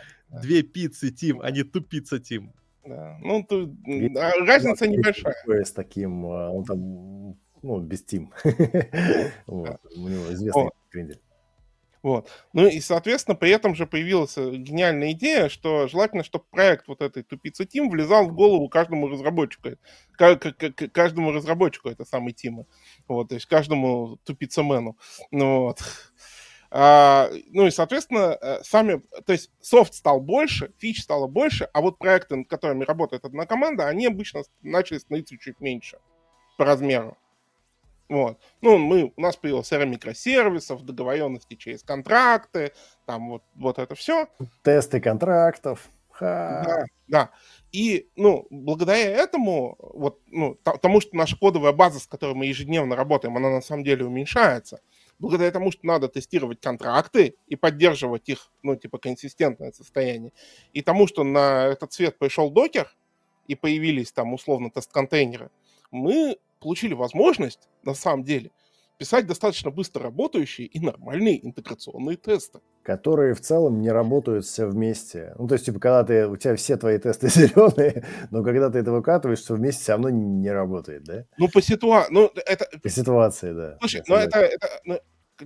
Две пиццы, Тим, а не тупица, Тим.
Да. Ну, тут,
Есть
а, разница небольшая.
С таким, а, он там, ну, без Тим. Вот, У него известный
Вот.
крендель.
Вот. Ну и, соответственно, при этом же появилась э, гениальная идея, что желательно, чтобы проект вот этой тупицы Тим влезал в голову каждому разработчику. Ка- ка- Каждому разработчику это самый Тим. Вот, то есть каждому тупицамену. Ну, вот. А, ну и, соответственно, э, сами, то есть софт стал больше, фич стало больше, а вот проекты, над которыми работает одна команда, они обычно начали становиться чуть меньше по размеру. Вот. Ну, мы, у нас появилась эра микросервисов, договоренности через контракты, там вот, вот это все.
Тесты контрактов.
Ха. Да, да. И, ну, благодаря этому, вот, ну, тому, что наша кодовая база, с которой мы ежедневно работаем, она на самом деле уменьшается, благодаря тому, что надо тестировать контракты и поддерживать их, ну, типа, консистентное состояние, и тому, что на этот цвет пришел докер, и появились там условно тест-контейнеры, мы получили возможность, на самом деле, писать достаточно быстро работающие и нормальные интеграционные тесты.
Которые в целом не работают все вместе. Ну, то есть, типа, когда ты, у тебя все твои тесты зеленые, но когда ты это выкатываешь, все вместе все равно не работает, да?
Ну, по ситуации, ну, это...
По ситуации, да.
Слушай, ну, это, это ну,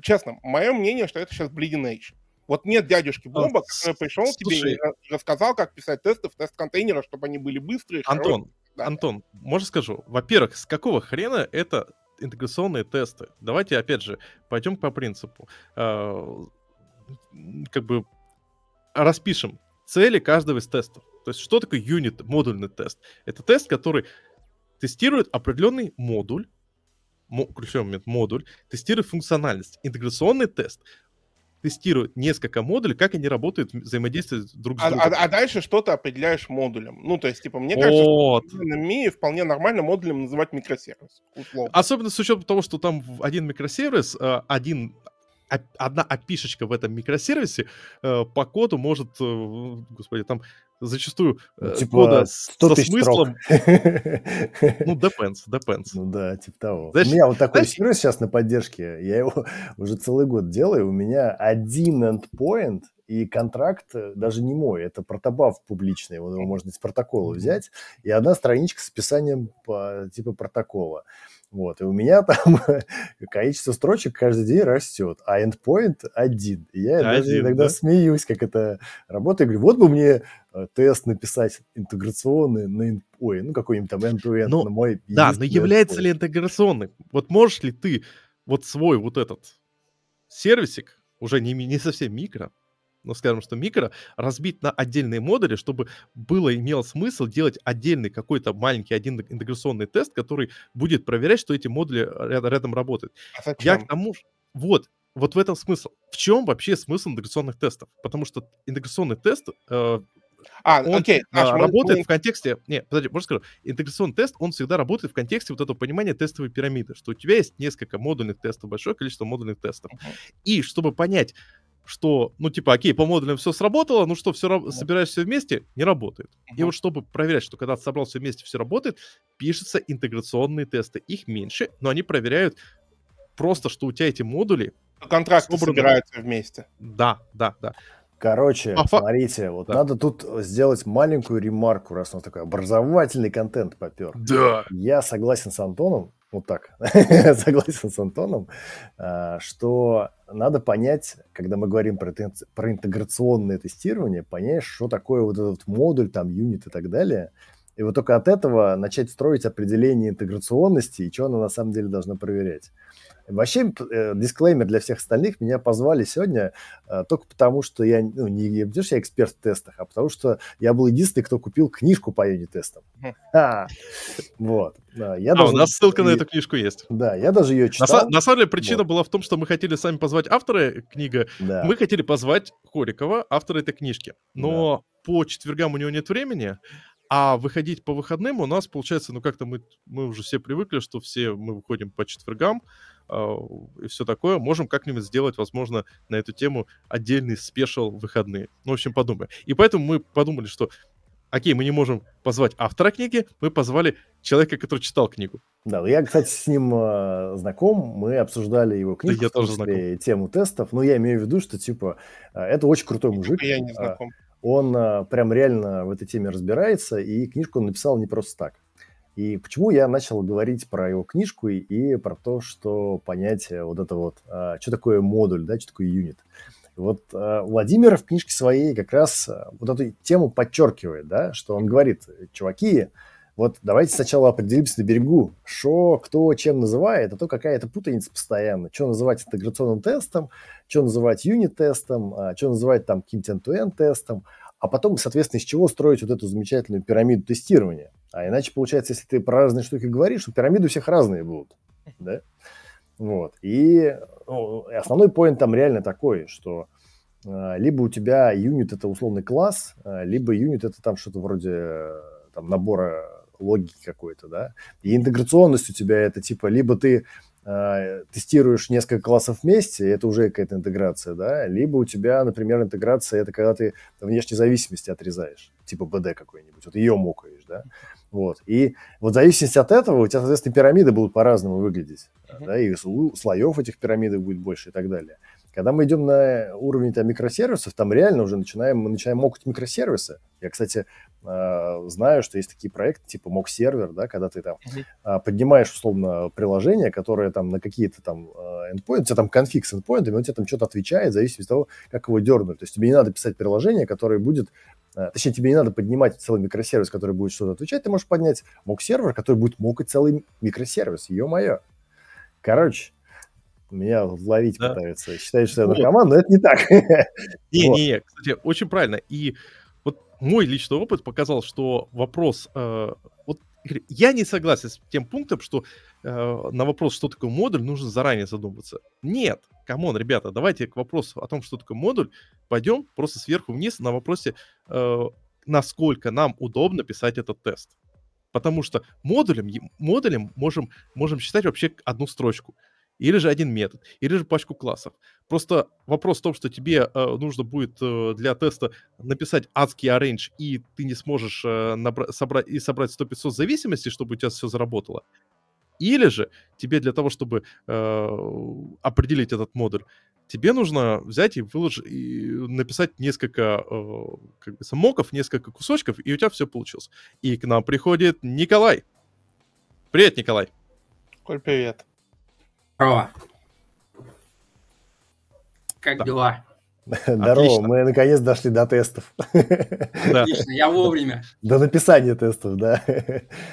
честно, мое мнение, что это сейчас bleeding edge. Вот нет дядюшки Боба, который пришел Слушай, тебе и рассказал, как писать тесты в тест-контейнерах, чтобы они были быстрые.
Антон, да. Антон, можно скажу? Во-первых, с какого хрена это интеграционные тесты? Давайте, опять же, пойдем по принципу. Как бы распишем цели каждого из тестов. То есть что такое юнит, модульный тест? Это тест, который тестирует определенный модуль, ключевой момент модуль, тестирует функциональность. Интеграционный тест тестирует несколько модулей, как они работают, взаимодействуют друг с
а,
другом.
А, а дальше что ты определяешь модулем. Ну, то есть, типа, мне кажется, вот. что на МИ вполне нормально модулем называть микросервис.
Условно. Особенно с учетом того, что там один микросервис, э, один одна опишечка в этом микросервисе э, по коду может, э, господи, там зачастую
ну, типа кода со смыслом...
ну, depends, depends.
Ну да, типа того. Знаешь, у меня вот такой знаешь... сервис сейчас на поддержке, я его уже целый год делаю, у меня один endpoint, и контракт даже не мой, это протобаф публичный, его можно из протокола взять, и одна страничка с описанием по, типа протокола. Вот, и у меня там количество строчек каждый день растет, а endpoint один. И я один, даже иногда да? смеюсь, как это работает. говорю, вот бы мне э, тест написать интеграционный на ой, ну какой-нибудь там end-to-end
ну,
на мой
Да, но является endpoint. ли интеграционным? Вот можешь ли ты вот свой вот этот сервисик, уже не, не совсем микро, ну, скажем, что микро, разбить на отдельные модули, чтобы было, имело смысл делать отдельный какой-то маленький один интеграционный тест, который будет проверять, что эти модули рядом, рядом работают. А Я к тому же... Вот, вот в этом смысл. В чем вообще смысл интеграционных тестов? Потому что интеграционный тест э, а, он окей, Наш, работает мы... в контексте... Не, подожди, можно скажу? Интеграционный тест, он всегда работает в контексте вот этого понимания тестовой пирамиды, что у тебя есть несколько модульных тестов, большое количество модульных тестов. Uh-huh. И чтобы понять, что, ну, типа, окей, по модулям все сработало, ну что, все, собираешь все вместе, не работает. Uh-huh. И вот чтобы проверять, что когда ты собрал все вместе, все работает, пишутся интеграционные тесты. Их меньше, но они проверяют просто, что у тебя эти модули...
Контракты собраны... собираются вместе.
Да, да, да.
Короче, а, смотрите, вот да. надо тут сделать маленькую ремарку, раз у нас такой образовательный контент попер.
Да.
Я согласен с Антоном, вот так, согласен с Антоном, а, что надо понять, когда мы говорим про, про интеграционное тестирование, понять, что такое вот этот модуль, там, юнит и так далее. И вот только от этого начать строить определение интеграционности и что она на самом деле должна проверять. Вообще, э, дисклеймер для всех остальных, меня позвали сегодня э, только потому, что я, ну, не, не потому, что я эксперт в тестах, а потому что я был единственный, кто купил книжку по юнит-тестам. А, вот.
Я а, даже, у нас ссылка на эту книжку есть.
Да, я даже ее читал.
На, на самом деле причина вот. была в том, что мы хотели сами позвать автора книги, да. мы хотели позвать Хорикова, автора этой книжки. Но да. по четвергам у него нет времени, а выходить по выходным у нас получается, ну как-то мы, мы уже все привыкли, что все мы выходим по четвергам, а, и все такое, можем как-нибудь сделать, возможно, на эту тему отдельный спешл выходные. Ну, в общем, подумаем. И поэтому мы подумали, что окей, мы не можем позвать автора книги, мы позвали человека, который читал книгу.
Да, я, кстати, с ним э, знаком, мы обсуждали его книгу, да, я тоже знаком. тему тестов, но я имею в виду, что, типа, э, это очень крутой мужик.
Я не знаком.
Он э, прям реально в этой теме разбирается, и книжку он написал не просто так. И почему я начал говорить про его книжку и, и про то, что понятие вот это вот, а, что такое модуль, да, что такое юнит. Вот а, Владимир в книжке своей как раз а, вот эту тему подчеркивает, да, что он говорит, чуваки, вот давайте сначала определимся на берегу, что, кто чем называет, а то какая-то путаница постоянно. Что называть интеграционным тестом, что называть юнит-тестом, что называть там каким-то end-to-end тестом а потом, соответственно, из чего строить вот эту замечательную пирамиду тестирования. А иначе получается, если ты про разные штуки говоришь, то пирамиды у всех разные будут. да? Вот. И ну, основной поинт там реально такой, что э, либо у тебя юнит это условный класс, э, либо юнит это там что-то вроде э, там, набора логики какой-то, да. И интеграционность у тебя это типа либо ты э, тестируешь несколько классов вместе, это уже какая-то интеграция, да, либо у тебя, например, интеграция это когда ты внешней зависимости отрезаешь, типа BD какой-нибудь, вот ее мокаешь, да. Вот. И вот в зависимости от этого у тебя, соответственно, пирамиды будут по-разному выглядеть. Uh-huh. Да, и слоев этих пирамидок будет больше и так далее. Когда мы идем на уровень там, микросервисов, там реально уже начинаем, мы начинаем мокать микросервисы. Я, кстати, э, знаю, что есть такие проекты типа мок сервер, да, когда ты там uh-huh. поднимаешь условно приложение, которое там на какие-то там э, endpoint, у тебя там конфиг с endpoint, он тебе там что-то отвечает, в зависимости от того, как его дернуть. То есть тебе не надо писать приложение, которое будет точнее, тебе не надо поднимать целый микросервис, который будет что-то отвечать, ты можешь поднять мок-сервер, который будет мокать целый микросервис, ё-моё. Короче, меня ловить да. пытаются. Считают, что я наркоман, но это не так.
Не-не, кстати, очень правильно. И вот мой личный опыт показал, что вопрос... Э, вот я не согласен с тем пунктом, что э, на вопрос, что такое модуль, нужно заранее задуматься. Нет, come on, ребята, давайте к вопросу о том, что такое модуль, пойдем просто сверху вниз на вопросе, э, насколько нам удобно писать этот тест. Потому что модулем, модулем можем, можем считать вообще одну строчку. Или же один метод, или же пачку классов. Просто вопрос в том, что тебе э, нужно будет э, для теста написать адский arrange, и ты не сможешь э, набра- собрать и собрать 100-500 зависимостей, чтобы у тебя все заработало. Или же тебе для того, чтобы э, определить этот модуль, тебе нужно взять и выложить, и написать несколько э, как бы, моков, несколько кусочков, и у тебя все получилось. И к нам приходит Николай. Привет, Николай.
Коль, привет.
Здорово. Как да. дела?
Здорово, Отлично. мы наконец дошли до тестов.
Да. Отлично, я вовремя.
До написания тестов, да.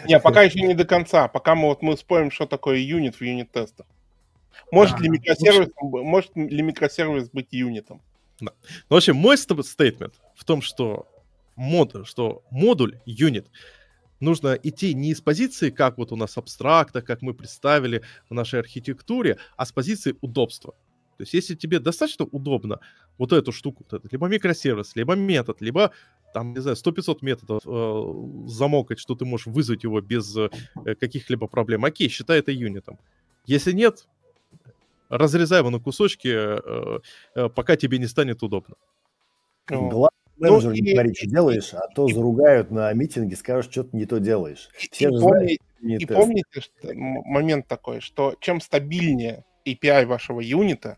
Не, пока еще не до конца. Пока мы вот мы спорим, что такое юнит в юнит-тестах. Может, да. ли микросервис, может ли микросервис быть юнитом?
Да. Ну, в общем, мой стейтмент в том, что модуль, что модуль, юнит, нужно идти не из позиции, как вот у нас абстракта, как мы представили в нашей архитектуре, а с позиции удобства. То есть, если тебе достаточно удобно вот эту штуку, вот этот, либо микросервис, либо метод, либо там, не знаю, 100-500 методов э, замокать, что ты можешь вызвать его без э, каких-либо проблем, окей, считай это юнитом. Если нет, разрезай его на кусочки, э, э, пока тебе не станет удобно.
Главное, ну, не говорит, что делаешь, а то и, заругают на митинге, скажут, что ты не то делаешь.
Все и, помните, знают, и помните что, момент такой, что чем стабильнее API вашего юнита,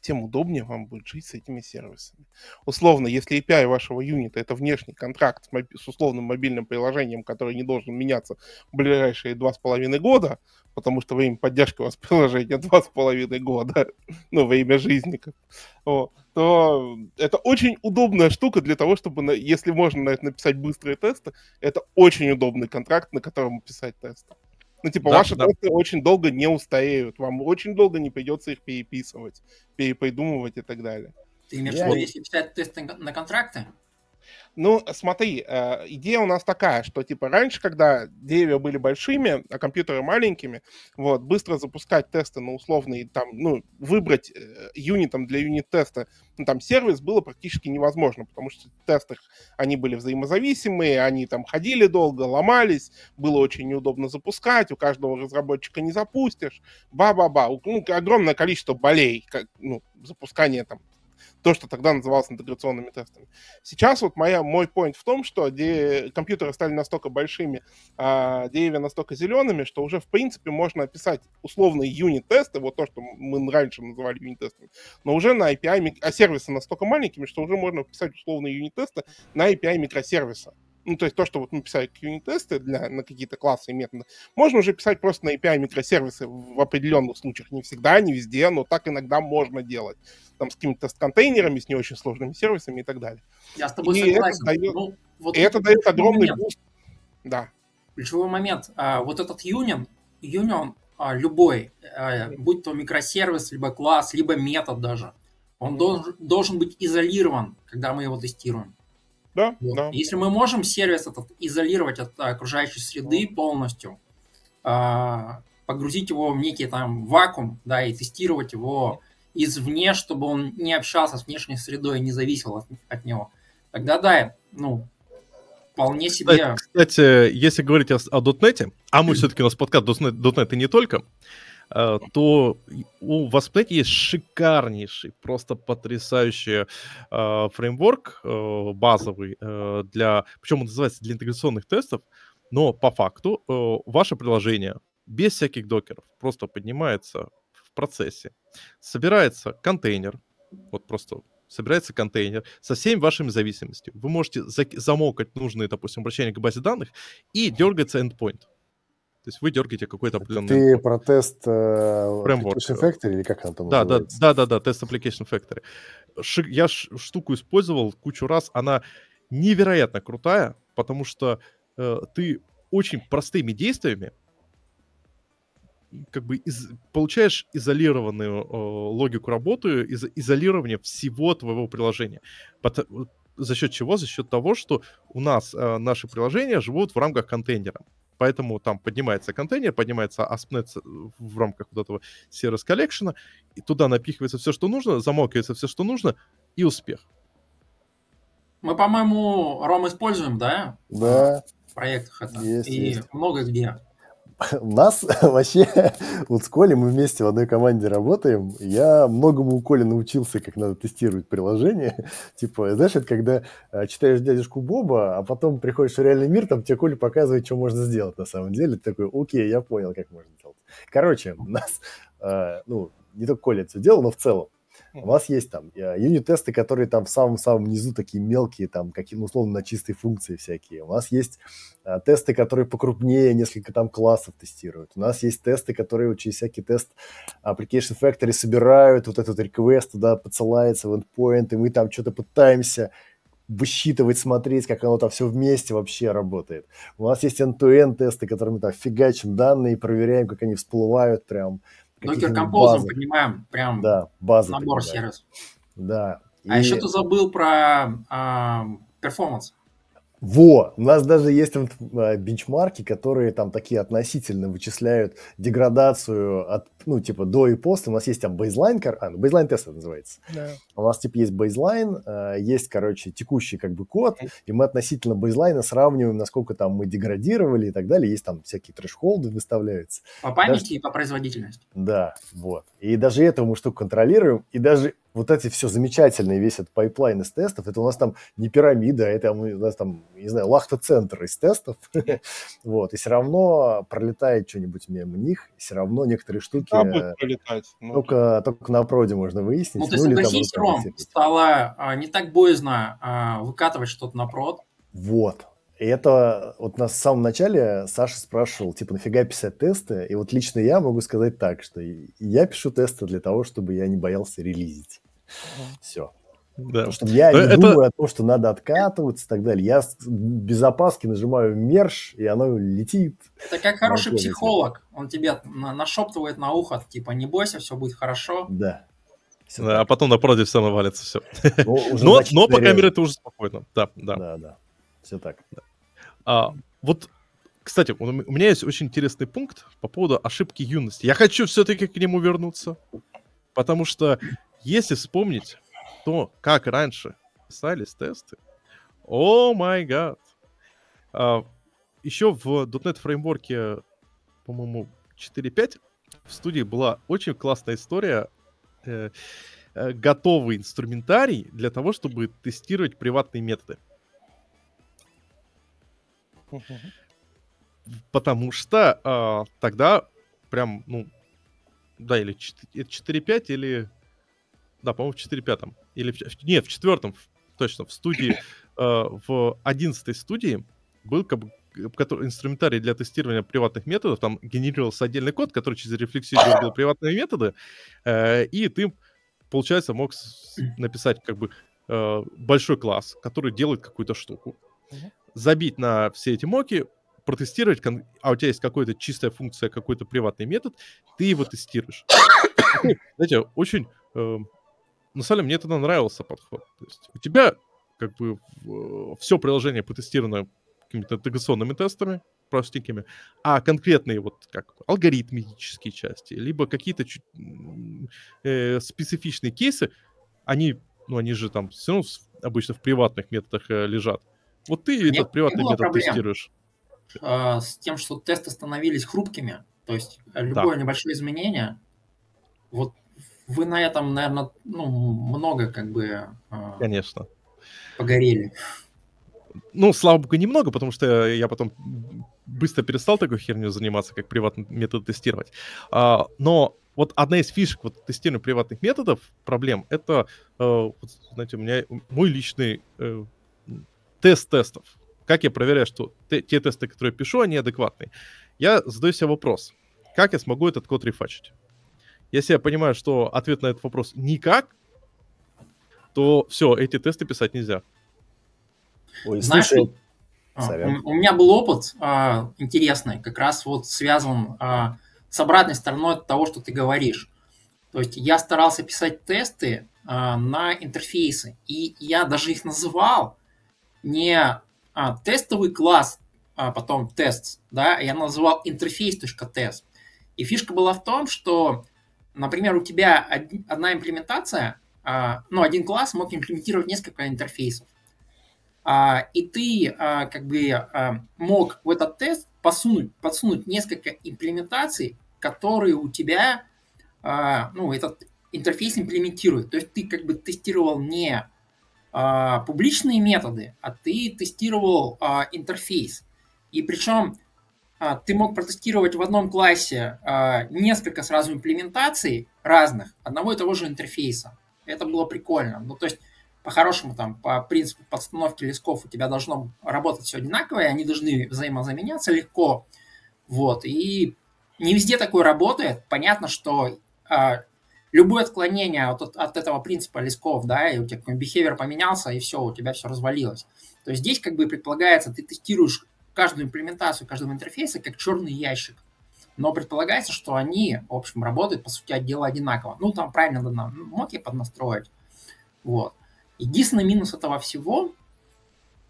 тем удобнее вам будет жить с этими сервисами. Условно, если API вашего юнита это внешний контракт с, моб... с условным мобильным приложением, который не должен меняться в ближайшие два с половиной года, потому что время поддержки у вас приложения два с половиной года, ну, время жизни, вот, то это очень удобная штука для того, чтобы, если можно на это написать быстрые тесты, это очень удобный контракт, на котором писать тесты. Ну, типа, да, ваши да. тесты очень долго не устареют, вам очень долго не придется их переписывать, перепридумывать и так далее.
Ты имеешь в виду, если писать тесты на контракты?
Ну, смотри, э, идея у нас такая, что, типа, раньше, когда деревья были большими, а компьютеры маленькими, вот, быстро запускать тесты на условный, там, ну, выбрать э, юнитом для юнит-теста, ну, там, сервис было практически невозможно, потому что в тестах они были взаимозависимые, они там ходили долго, ломались, было очень неудобно запускать, у каждого разработчика не запустишь, ба-ба-ба, ну, огромное количество болей, как, ну, запускание там то, что тогда называлось интеграционными тестами. Сейчас вот моя, мой point в том, что де, компьютеры стали настолько большими, а деревья настолько зелеными, что уже, в принципе, можно описать условные юнит-тесты, вот то, что мы раньше называли юнит-тестами, но уже на API, а сервисы настолько маленькими, что уже можно писать условные юнит-тесты на API микросервиса. Ну, то есть то, что вот мы писали юнит-тесты для, на какие-то классы и методы, можно уже писать просто на API микросервисы в определенных случаях. Не всегда, не везде, но так иногда можно делать. Там с какими-то тест-контейнерами, с не очень сложными сервисами и так далее.
Я с тобой и согласен.
Это дает, ну, вот это дает огромный момент. буст.
Да. Ключевой момент. А, вот этот юнион, юнион а, любой, а, будь то микросервис, либо класс, либо метод даже, он должен, должен быть изолирован, когда мы его тестируем.
Да, вот. да.
Если мы можем сервис этот изолировать от окружающей среды полностью, а, погрузить его в некий там вакуум, да, и тестировать его извне, чтобы он не общался с внешней средой и не зависел от, от него. Тогда да, ну, вполне себе...
Кстати, если говорить о, о .NET, а мы все-таки у нас подкаст .NET, .NET и не только, э, то у вас в .NET есть шикарнейший, просто потрясающий э, фреймворк э, базовый э, для, причем он называется для интеграционных тестов, но по факту э, ваше приложение без всяких докеров просто поднимается процессе, собирается контейнер, вот просто собирается контейнер со всеми вашими зависимостями. Вы можете замокать нужные, допустим, обращения к базе данных и дергается endpoint. То есть вы дергаете какой-то определенный...
Ты endpoint. про тест э, Application Factory или как он там
да, называется? Да, да, да, да, тест Application Factory. Ши, я штуку использовал кучу раз, она невероятно крутая, потому что э, ты очень простыми действиями как бы из, получаешь изолированную э, логику работы, из, изолирование всего твоего приложения. Под, за счет чего? За счет того, что у нас э, наши приложения живут в рамках контейнера. Поэтому там поднимается контейнер, поднимается ASP.NET в рамках вот этого Service Collection, и туда напихивается все, что нужно, замокивается все, что нужно, и успех.
Мы, по-моему, Ром используем, да?
Да
проектах это. Есть, и есть. много где.
У нас вообще, вот с Колей мы вместе в одной команде работаем. Я многому у Коли научился, как надо тестировать приложение. Типа, знаешь, это когда э, читаешь дядюшку Боба, а потом приходишь в реальный мир, там тебе Коля показывает, что можно сделать на самом деле. Ты такой, окей, я понял, как можно сделать. Короче, у нас, э, ну, не только Коля это все делал, но в целом у вас есть там э, юнит-тесты, которые там в самом-самом низу такие мелкие, там, какие, ну, условно, на чистые функции всякие. У нас есть а, тесты, которые покрупнее, несколько там классов тестируют. У нас есть тесты, которые через всякий тест Application Factory собирают, вот этот request туда подсылается в endpoint, и мы там что-то пытаемся высчитывать, смотреть, как оно там все вместе вообще работает. У нас есть end-to-end тесты, которые мы там фигачим данные, проверяем, как они всплывают прям
Docker Compose поднимаем прям
да, базы
набор сервис.
Да.
А и... еще ты забыл про а, performance.
Во, у нас даже есть а, бенчмарки, которые там такие относительно вычисляют деградацию от, ну, типа, до и после. У нас есть там baseline, а, ну, baseline тест это называется. Да. У нас, типа, есть baseline, а, есть, короче, текущий, как бы, код, и мы относительно бейзлайна сравниваем, насколько там мы деградировали и так далее. Есть там всякие threshold ы выставляются.
По памяти даже... и по производительности.
Да, вот. И даже этого мы штуку контролируем, и даже вот эти все замечательные, весь этот пайплайн из тестов, это у нас там не пирамида, а это у нас там, не знаю, Лахта-центр из тестов, вот, и все равно пролетает что-нибудь мимо них, все равно некоторые штуки да, пролетать. Ну, только, только на проде можно выяснить.
Ну, ты ну, согласись, Ром, стало а, не так боязно а, выкатывать что-то на прод.
Вот, и это вот на самом начале Саша спрашивал, типа, нафига писать тесты? И вот лично я могу сказать так, что я пишу тесты для того, чтобы я не боялся релизить. Все. Да. Потому что я Но не это... думаю о том, что надо откатываться и так далее. Я без опаски нажимаю мерш, и оно летит.
Это как хороший психолог. Он тебе нашептывает на ухо, типа, не бойся, все будет хорошо.
Да.
да а потом на проде все навалится, все. Но, но, но по камере это уже спокойно. Да, да.
Да, да. Все так. Да.
А, вот, кстати, у меня есть очень интересный пункт по поводу ошибки юности. Я хочу все-таки к нему вернуться, потому что если вспомнить то, как раньше писались тесты, о май гад. Еще в .NET фреймворке, по-моему, 4.5 в студии была очень классная история, э, э, готовый инструментарий для того, чтобы тестировать приватные методы. Потому что а, тогда прям, ну, да, или 4.5, или... Да, по-моему, в 4.5. Или в, нет, в четвертом, точно, в студии, э, в одиннадцатой студии был как бы который, инструментарий для тестирования приватных методов, там генерировался отдельный код, который через рефлексию делал приватные методы, э, и ты, получается, мог написать как бы э, большой класс, который делает какую-то штуку. Забить на все эти моки, протестировать, а у тебя есть какая-то чистая функция, какой-то приватный метод, ты его тестируешь. Знаете, очень... Э, на самом деле, мне тогда нравился подход. То есть у тебя как бы все приложение потестировано какими-то интеграционными тестами, простенькими, а конкретные вот как алгоритмические части, либо какие-то чуть, э, специфичные кейсы, они, ну, они же там все равно обычно в приватных методах э, лежат. Вот ты Нет, этот приватный метод проблем. тестируешь.
Э, с тем, что тесты становились хрупкими, то есть любое да. небольшое изменение, вот вы на этом, наверное, ну, много как бы...
Э, Конечно.
Погорели.
Ну, слава богу, немного, потому что я потом быстро перестал такой херню заниматься, как приватный метод тестировать. А, но вот одна из фишек вот тестирования приватных методов, проблем, это, э, вот, знаете, у меня мой личный э, тест тестов. Как я проверяю, что те, те тесты, которые я пишу, они адекватные? Я задаю себе вопрос, как я смогу этот код рефачить? Если я понимаю, что ответ на этот вопрос никак, то все, эти тесты писать нельзя.
Ой, Знаешь, слушай, а, у, у меня был опыт а, интересный, как раз вот связан а, с обратной стороной того, что ты говоришь. То есть я старался писать тесты а, на интерфейсы, и я даже их называл не а, тестовый класс, а потом тест, да, я называл интерфейс.тест. И фишка была в том, что Например, у тебя одна имплементация, а, ну, один класс мог имплементировать несколько интерфейсов. А, и ты а, как бы мог в этот тест посунуть, подсунуть несколько имплементаций, которые у тебя, ну, этот интерфейс имплементирует. То есть ты как бы тестировал не публичные методы, а ты тестировал интерфейс. И причем ты мог протестировать в одном классе а, несколько сразу имплементаций разных одного и того же интерфейса. Это было прикольно. Ну, то есть, по-хорошему, там, по принципу подстановки листков у тебя должно работать все одинаково, и они должны взаимозаменяться легко. Вот. И не везде такое работает. Понятно, что а, любое отклонение от, от этого принципа листков, да, и у тебя какой-нибудь behavior поменялся, и все, у тебя все развалилось. То есть здесь как бы предполагается, ты тестируешь каждую имплементацию каждого интерфейса как черный ящик. Но предполагается, что они, в общем, работают, по сути, отдела одинаково. Ну, там правильно надо моки поднастроить. Вот. Единственный минус этого всего,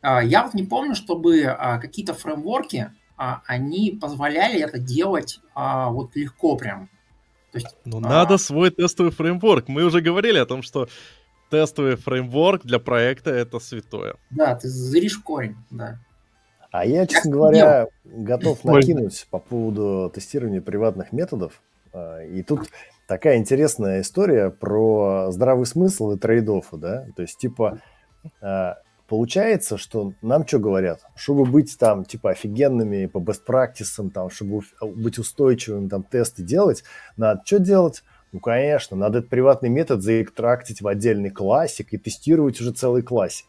а, я вот не помню, чтобы а, какие-то фреймворки, а, они позволяли это делать вот легко прям.
То есть, ну, а... надо свой тестовый фреймворк. Мы уже говорили о том, что тестовый фреймворк для проекта — это святое.
Да, ты зришь корень, да.
А я, честно говоря, готов накинуть по поводу тестирования приватных методов. А, и тут такая интересная история про здравый смысл и трейдофы, да? То есть, типа, а, получается, что нам что говорят? Чтобы быть там, типа, офигенными по best practices, там, чтобы быть устойчивым, там, тесты делать, надо что делать? Ну, конечно, надо этот приватный метод заэктрактить в отдельный классик и тестировать уже целый классик.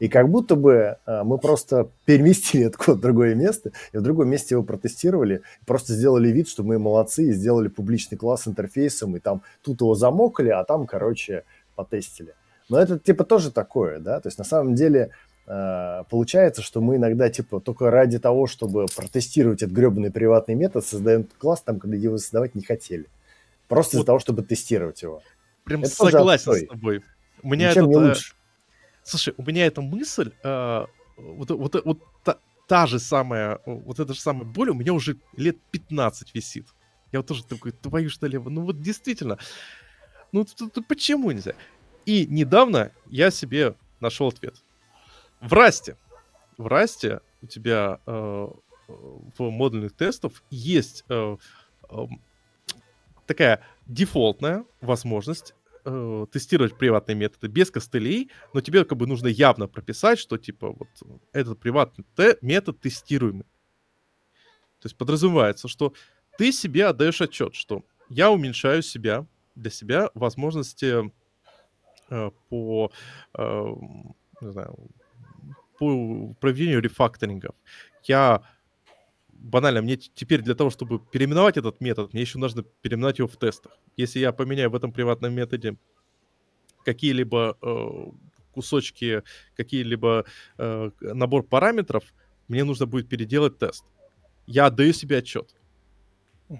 И как будто бы а, мы просто переместили этот код в другое место, и в другом месте его протестировали, просто сделали вид, что мы молодцы, и сделали публичный класс с интерфейсом, и там тут его замокали, а там, короче, потестили. Но это типа тоже такое, да, то есть на самом деле э, получается, что мы иногда типа только ради того, чтобы протестировать этот гребаный приватный метод, создаем класс там, когда его создавать не хотели. Просто вот. из-за того, чтобы тестировать его.
Прям это согласен с тобой. У меня Ничем этот, не лучше. Слушай, у меня эта мысль, э, вот, вот, вот та, та же самая, вот эта же самая боль у меня уже лет 15 висит. Я вот тоже такой, твою что налево. Ну вот действительно, ну почему нельзя? И недавно я себе нашел ответ. В Расте, в Расте у тебя э, в модульных тестах есть э, э, такая дефолтная возможность э, тестировать приватные методы без костылей, но тебе как бы нужно явно прописать, что типа вот этот приватный те- метод тестируемый. То есть подразумевается, что ты себе отдаешь отчет, что я уменьшаю себя, для себя возможности э, по, э, не знаю, по проведению рефакторингов. Я банально, мне теперь для того, чтобы переименовать этот метод, мне еще нужно переименовать его в тестах. Если я поменяю в этом приватном методе какие-либо э, кусочки, какие-либо э, набор параметров, мне нужно будет переделать тест. Я отдаю себе отчет.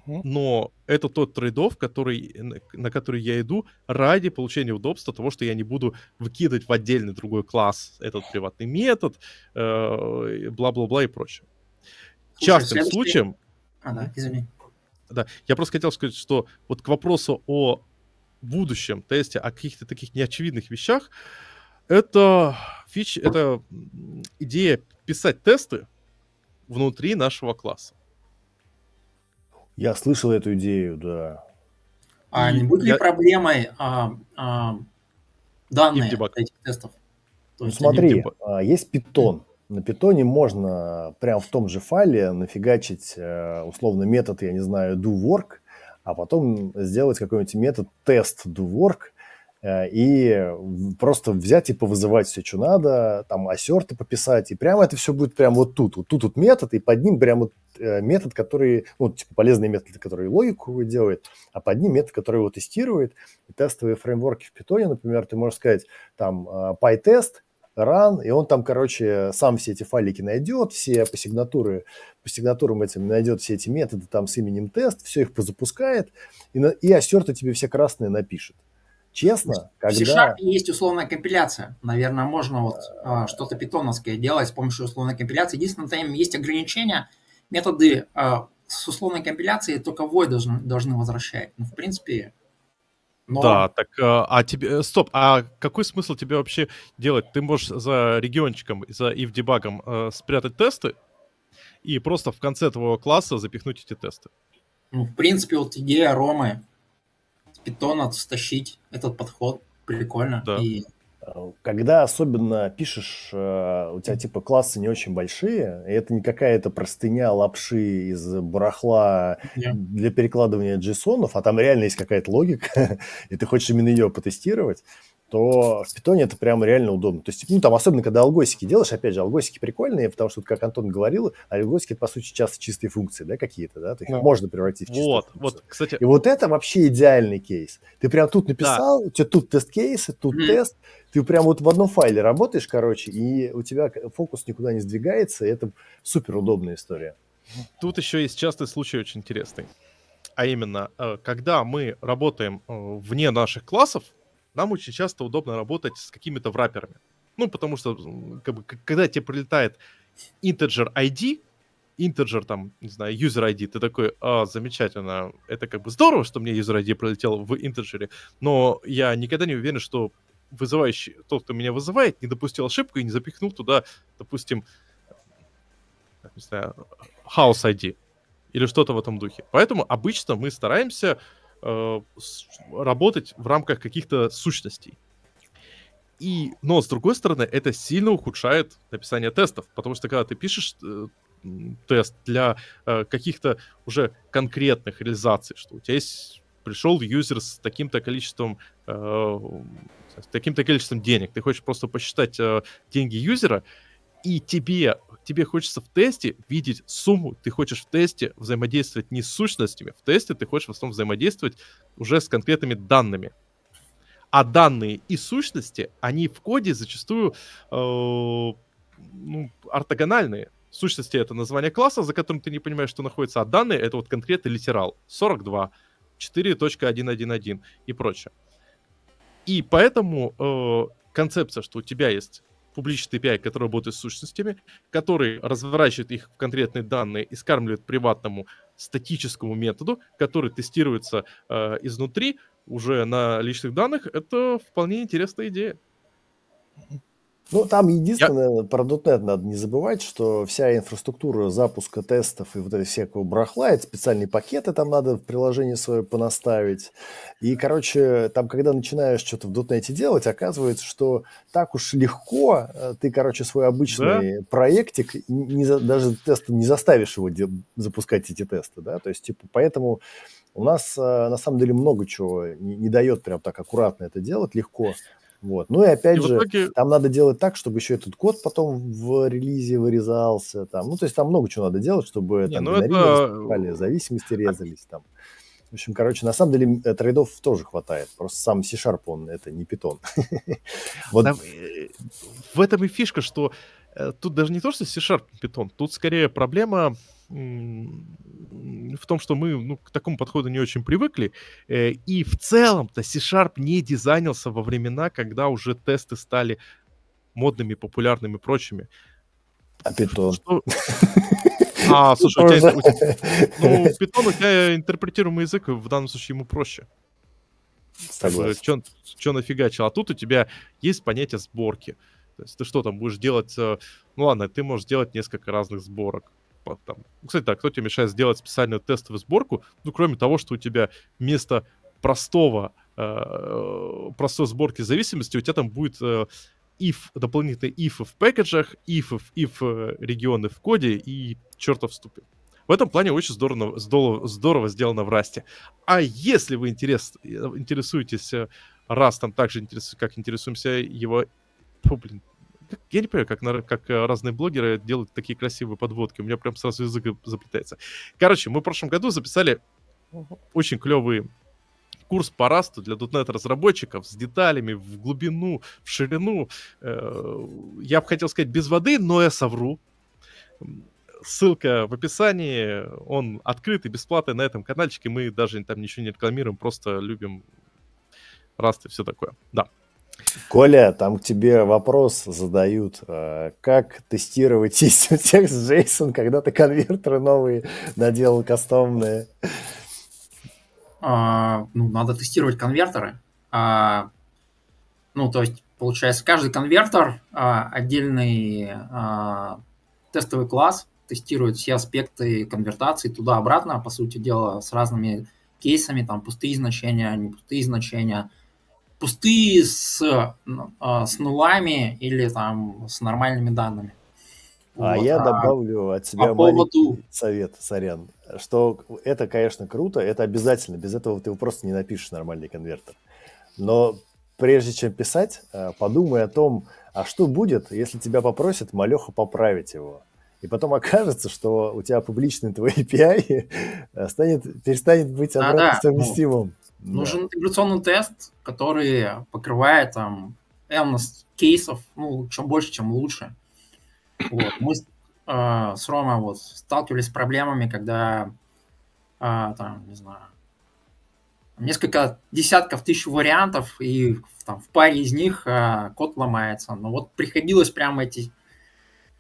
Но это тот трейдов, который, на который я иду ради получения удобства того, что я не буду выкидывать в отдельный другой класс этот приватный метод, э, бла-бла-бла и прочее. Частым
следующий-
случаем,
А, да, извини.
да, я просто хотел сказать, что вот к вопросу о будущем тесте, о каких-то таких неочевидных вещах, это фич, это идея писать тесты внутри нашего класса.
Я слышал эту идею, да.
А
И
не будет ли
я-
проблемой а, а, данные этих тестов? То
Ну
есть
смотри, а, есть питон. На питоне можно прям в том же файле нафигачить э, условно метод, я не знаю, do work, а потом сделать какой-нибудь метод тест do work э, и просто взять и повызывать все, что надо, там ассерты пописать, и прямо это все будет прямо вот тут. Вот тут вот метод, и под ним прям вот э, метод, который, ну, типа полезный метод, который логику делает, а под ним метод, который его тестирует. И тестовые фреймворки в питоне, например, ты можешь сказать, там, PyTest, run, и он там, короче, сам все эти файлики найдет, все по сигнатуры, по сигнатурам этим найдет все эти методы там с именем тест, все их позапускает, и, на, и ассерты тебе все красные напишет. Честно,
В
когда...
Sharp есть условная компиляция. Наверное, можно вот а, что-то питоновское делать с помощью условной компиляции. Единственное, там есть ограничения. Методы а, с условной компиляцией только void должны, должны возвращать. Ну, в принципе, но
Да, так, а, а тебе, стоп, а какой смысл тебе вообще делать? Ты можешь за региончиком, за if дебагом э, спрятать тесты и просто в конце твоего класса запихнуть эти тесты.
ну, в принципе, вот идея Ромы с питона стащить этот подход прикольно.
Да.
И
Когда особенно пишешь, э, у тебя типа классы не очень большие, и это не какая-то простыня лапши из барахла
Да.
для перекладывания JSON, а там реально есть какая-то логика, и ты хочешь именно ее потестировать, то в питоне это прям реально удобно. То есть, ну, там, особенно, когда алгосики делаешь, опять же, алгосики прикольные, потому что, как Антон говорил, алгосики, это, по сути, часто чистые функции, да, какие-то, да, то их
Да.
можно превратить в чистые
Вот,
функции.
вот, кстати,
И вот это вообще идеальный кейс. Ты прям тут написал, у тебя тут тест-кейсы, тут
Мгм.
тест, ты прям вот в одном файле работаешь, короче, и у тебя фокус никуда не сдвигается, и это супер удобная история.
Тут еще есть частый случай очень интересный. А именно, э, когда мы работаем э, вне наших классов, нам очень часто удобно работать с какими-то враперами. Ну, потому что, как бы, когда тебе прилетает integer ID, integer, там, не знаю, user ID, ты такой, а, замечательно, это как бы здорово, что мне user ID прилетел в integer, но я никогда не уверен, что вызывающий, тот, кто меня вызывает, не допустил ошибку и не запихнул туда, допустим, не знаю, house ID или что-то в этом духе. Поэтому обычно мы стараемся э, работать в рамках каких-то сущностей. И, но с другой стороны, это сильно ухудшает написание тестов, потому что когда ты пишешь э, тест для э, каких-то уже конкретных реализаций, что у тебя есть пришел юзер с таким-то количеством э, с таким-то количеством денег, ты хочешь просто посчитать э, деньги юзера, и тебе, тебе хочется в тесте видеть сумму, ты хочешь в тесте взаимодействовать не с сущностями, в тесте ты хочешь в основном взаимодействовать уже с конкретными данными. А данные и сущности, они в коде зачастую э, ну, ортогональные. Сущности — это название класса, за которым ты не понимаешь, что находится, а данные — это вот конкретный литерал. 42, 4.111 и прочее. И поэтому э, концепция, что у тебя есть публичный API, который работает с сущностями, который разворачивает их в конкретные данные и скармливает приватному статическому методу, который тестируется э, изнутри уже на личных данных, это вполне интересная идея.
Ну, там единственное, про .NET надо не забывать, что вся инфраструктура запуска тестов и вот этого всякого барахла, это специальные пакеты там надо в приложение свое понаставить. И, короче, там, когда начинаешь что-то в .NET делать, оказывается, что так уж легко э, ты, короче, свой обычный проектик, не за- даже тест не заставишь его де- запускать эти тесты, да, то есть, типа, поэтому у нас, э, на самом деле, много чего не, не дает прям так аккуратно это делать легко. Вот. Ну и опять
И
же,
итоге
там надо делать так, чтобы еще этот код потом в релизе вырезался. Там. Ну, то есть там много чего надо делать, чтобы
Не,
там
ну это-
зависимости резались там. В общем, короче, на самом деле э, трейдов тоже хватает. Просто сам C-Sharp, он это не питон. Вот
Там, э, в этом и фишка, что тут даже не то, что C-Sharp Python, тут скорее проблема в том, что мы ну, к такому подходу не очень привыкли. э, И в целом-то C-Sharp не дизайнился во времена, когда уже тесты стали модными, популярными и прочими.
а питон.
Что- А, слушай, у тебя, у тебя- ну, Python у тебя интерпретируемый язык, в данном случае ему проще.
Согласен.
Что нафигачил? А тут у тебя есть понятие сборки. То есть ты что там будешь делать? э, Ну ладно, ты можешь делать несколько разных сборок. Там. Кстати, так, кто тебе мешает сделать специальную тестовую сборку? Ну, кроме того, что у тебя вместо простого э, простой сборки зависимости у тебя там будет э, if, дополнительные if в пэкэджах, if, if э, регионы в коде и чертов ступе. В этом плане очень здорово, здорово, здорово сделано в Расте. А если вы интерес, э, интересуетесь Растом так же, интерес- как интересуемся его... Фу, блин. Я не понимаю, как, на- как э, разные блогеры делают такие красивые подводки. У меня прям сразу язык заплетается. Короче, мы в прошлом году записали очень клевый курс по расту для .NET разработчиков с деталями в глубину, в ширину. Э, Я бы хотел сказать без воды, но я совру. Ссылка в описании, он открытый, бесплатный на этом каналчике. Мы даже там ничего не рекламируем, просто любим раст и все такое. Да.
Коля, там к тебе вопрос задают. э, Как тестировать систем текст JSON, когда ты конвертеры новые наделал кастомные?
А, ну, надо тестировать конвертеры. А, ну, то есть, получается, каждый конвертер а, отдельный а, тестовый класс тестирует все аспекты конвертации туда-обратно, по сути дела, с разными кейсами, там пустые значения, не пустые значения, пустые с, а, с нулами или там с нормальными данными.
А
Вот,
я
а
добавлю от себя
по поводу-
совет, сорян, что это, конечно, круто, это обязательно, без этого ты просто не напишешь нормальный конвертер. Но прежде чем писать, э, подумай о том, а что будет, если тебя попросят малеха поправить его. И потом окажется, что у тебя публичный твой API станет, перестанет быть обратно
ну,
совместимым. Да.
Нужен интеграционный тест, который покрывает там N кейсов, ну, чем больше, чем лучше. Вот. Мы э, с Ромой вот сталкивались с проблемами, когда э, там, не знаю, несколько десятков тысяч вариантов, и там, в паре из них э, код ломается. Но вот приходилось прямо эти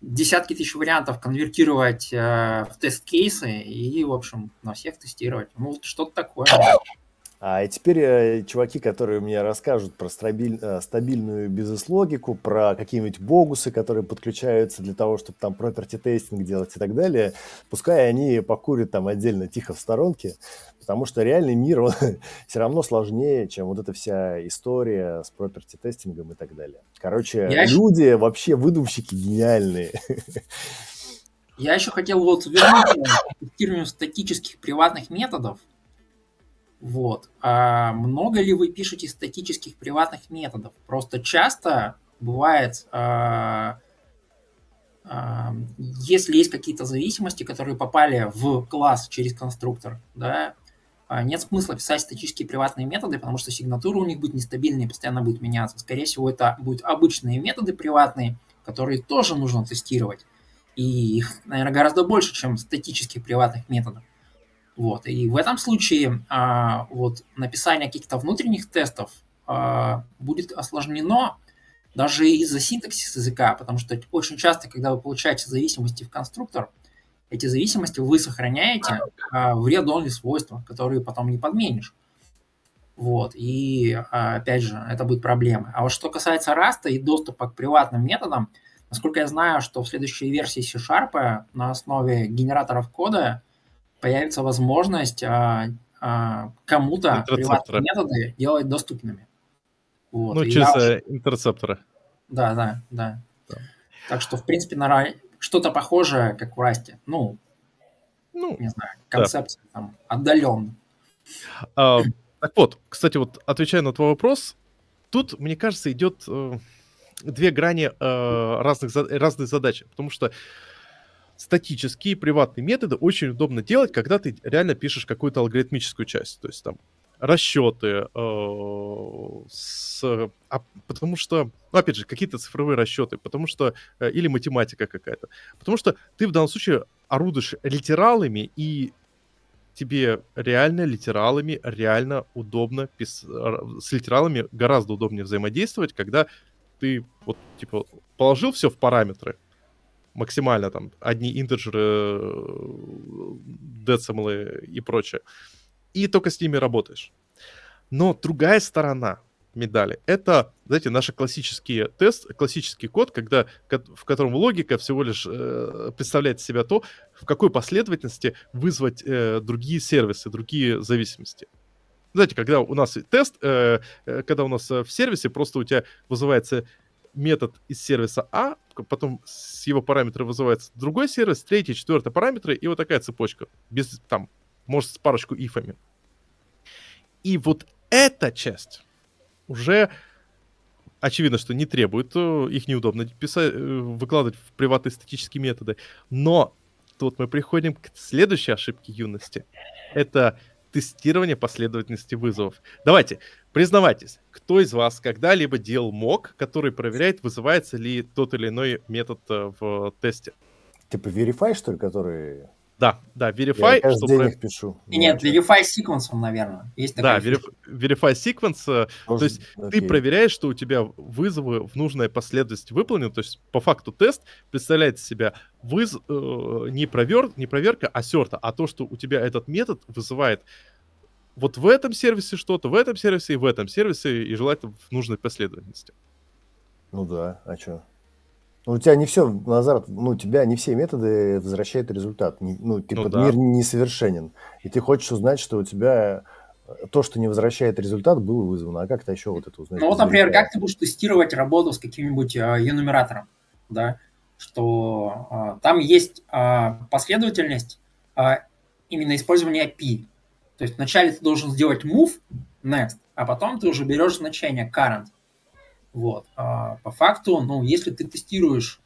десятки тысяч вариантов конвертировать э, в тест-кейсы и, в общем, на всех тестировать. Ну, вот что-то такое.
А и теперь э, чуваки, которые мне расскажут про стабиль- э, стабильную бизнес-логику, про какие-нибудь богусы, которые подключаются для того, чтобы там property тестинг делать и так далее, пускай они покурят там отдельно тихо в сторонке, потому что реальный мир, он все равно сложнее, чем вот эта вся история с property тестингом и так далее. Короче,
Я
люди вообще выдумщики гениальные.
Я еще хотел вот вернуться к тестированию статических приватных методов. Вот. А много ли вы пишете статических приватных методов? Просто часто бывает, а, а, если есть какие-то зависимости, которые попали в класс через конструктор, да, а, нет смысла писать статические приватные методы, потому что сигнатура у них будет нестабильная постоянно будет меняться. Скорее всего, это будут обычные методы приватные, которые тоже нужно тестировать. И их, наверное, гораздо больше, чем статических приватных методов. Вот. И в этом случае а, вот, написание каких-то внутренних тестов а, будет осложнено даже из-за синтаксиса языка, потому что очень часто, когда вы получаете зависимости в конструктор, эти зависимости вы сохраняете а, в read-only свойства, которые потом не подменишь. Вот, и а, опять же, это будет проблема. А вот что касается Rust и доступа к приватным методам, насколько я знаю, что в следующей версии C-Sharp на основе генераторов кода появится возможность а, а, кому-то приватные методы делать доступными. Вот,
ну,
и
через
я
э, интерцепторы.
Да, да, да.
Да.
Так что, в принципе, наверное, что-то похожее, как в Расте. Ну,
Ну,
не знаю, концепция там отдаленно.
А, так вот, кстати, вот отвечая на твой вопрос, тут, мне кажется, идет э, две грани э, разных, разных задач, потому что статические приватные методы очень удобно делать, когда ты реально пишешь какую-то алгоритмическую часть, то есть там расчеты, э, с, а, потому что, ну, опять же, какие-то цифровые расчеты, потому что, э, или математика какая-то, потому что ты в данном случае орудуешь литералами и тебе реально литералами реально удобно пис... с литералами гораздо удобнее взаимодействовать, когда ты вот типа положил все в параметры, максимально там одни интеджеры, децималы и прочее. И только с ними работаешь. Но другая сторона медали. Это, знаете, наш классический тест, классический код, когда, в котором логика всего лишь э, представляет себя то, в какой последовательности вызвать э, другие сервисы, другие зависимости. Знаете, когда у нас тест, э, э когда у нас э, в сервисе просто у тебя вызывается метод из сервиса А, потом с его параметра вызывается другой сервис, третий, четвертый параметры, и вот такая цепочка, без там, может, с парочку ифами. И вот эта часть уже очевидно, что не требует, э, их неудобно писать, э, выкладывать в приватные статические методы. Но тут мы приходим к следующей ошибке юности. Это тестирование последовательности вызовов. Давайте, признавайтесь, кто из вас когда-либо делал мок, который проверяет, вызывается ли тот или иной метод э, в тесте?
Типа Verify, что ли, который
да, да, Verify.
Я каждый день их пишу.
Нет, Verify sequence, наверное. Есть
да, verif- Verify sequence. Тоже, э, то есть окей. ты проверяешь, что у тебя вызовы в нужной последовательности выполнены. То есть по факту тест представляет из себя выз... э, не, провер... не проверка, а серта, а то, что у тебя этот метод вызывает вот в этом сервисе что-то, в этом сервисе и в этом сервисе, и желательно в нужной последовательности.
Ну да, а что? Ну, у тебя не все, Назар, ну, у тебя не все методы возвращают результат. Не, ну, типа, ну, да. мир несовершенен. И ты хочешь узнать, что у тебя э, то, что не возвращает результат, было вызвано. А как ты еще вот это узнать?
Ну, вот, например, как ты будешь тестировать работу с каким-нибудь энумератором, да, что а, там есть а, последовательность а, именно использования API. То есть вначале ты должен сделать move, next, а потом ты уже берешь значение current. Вот. А по факту, ну, если ты тестируешь,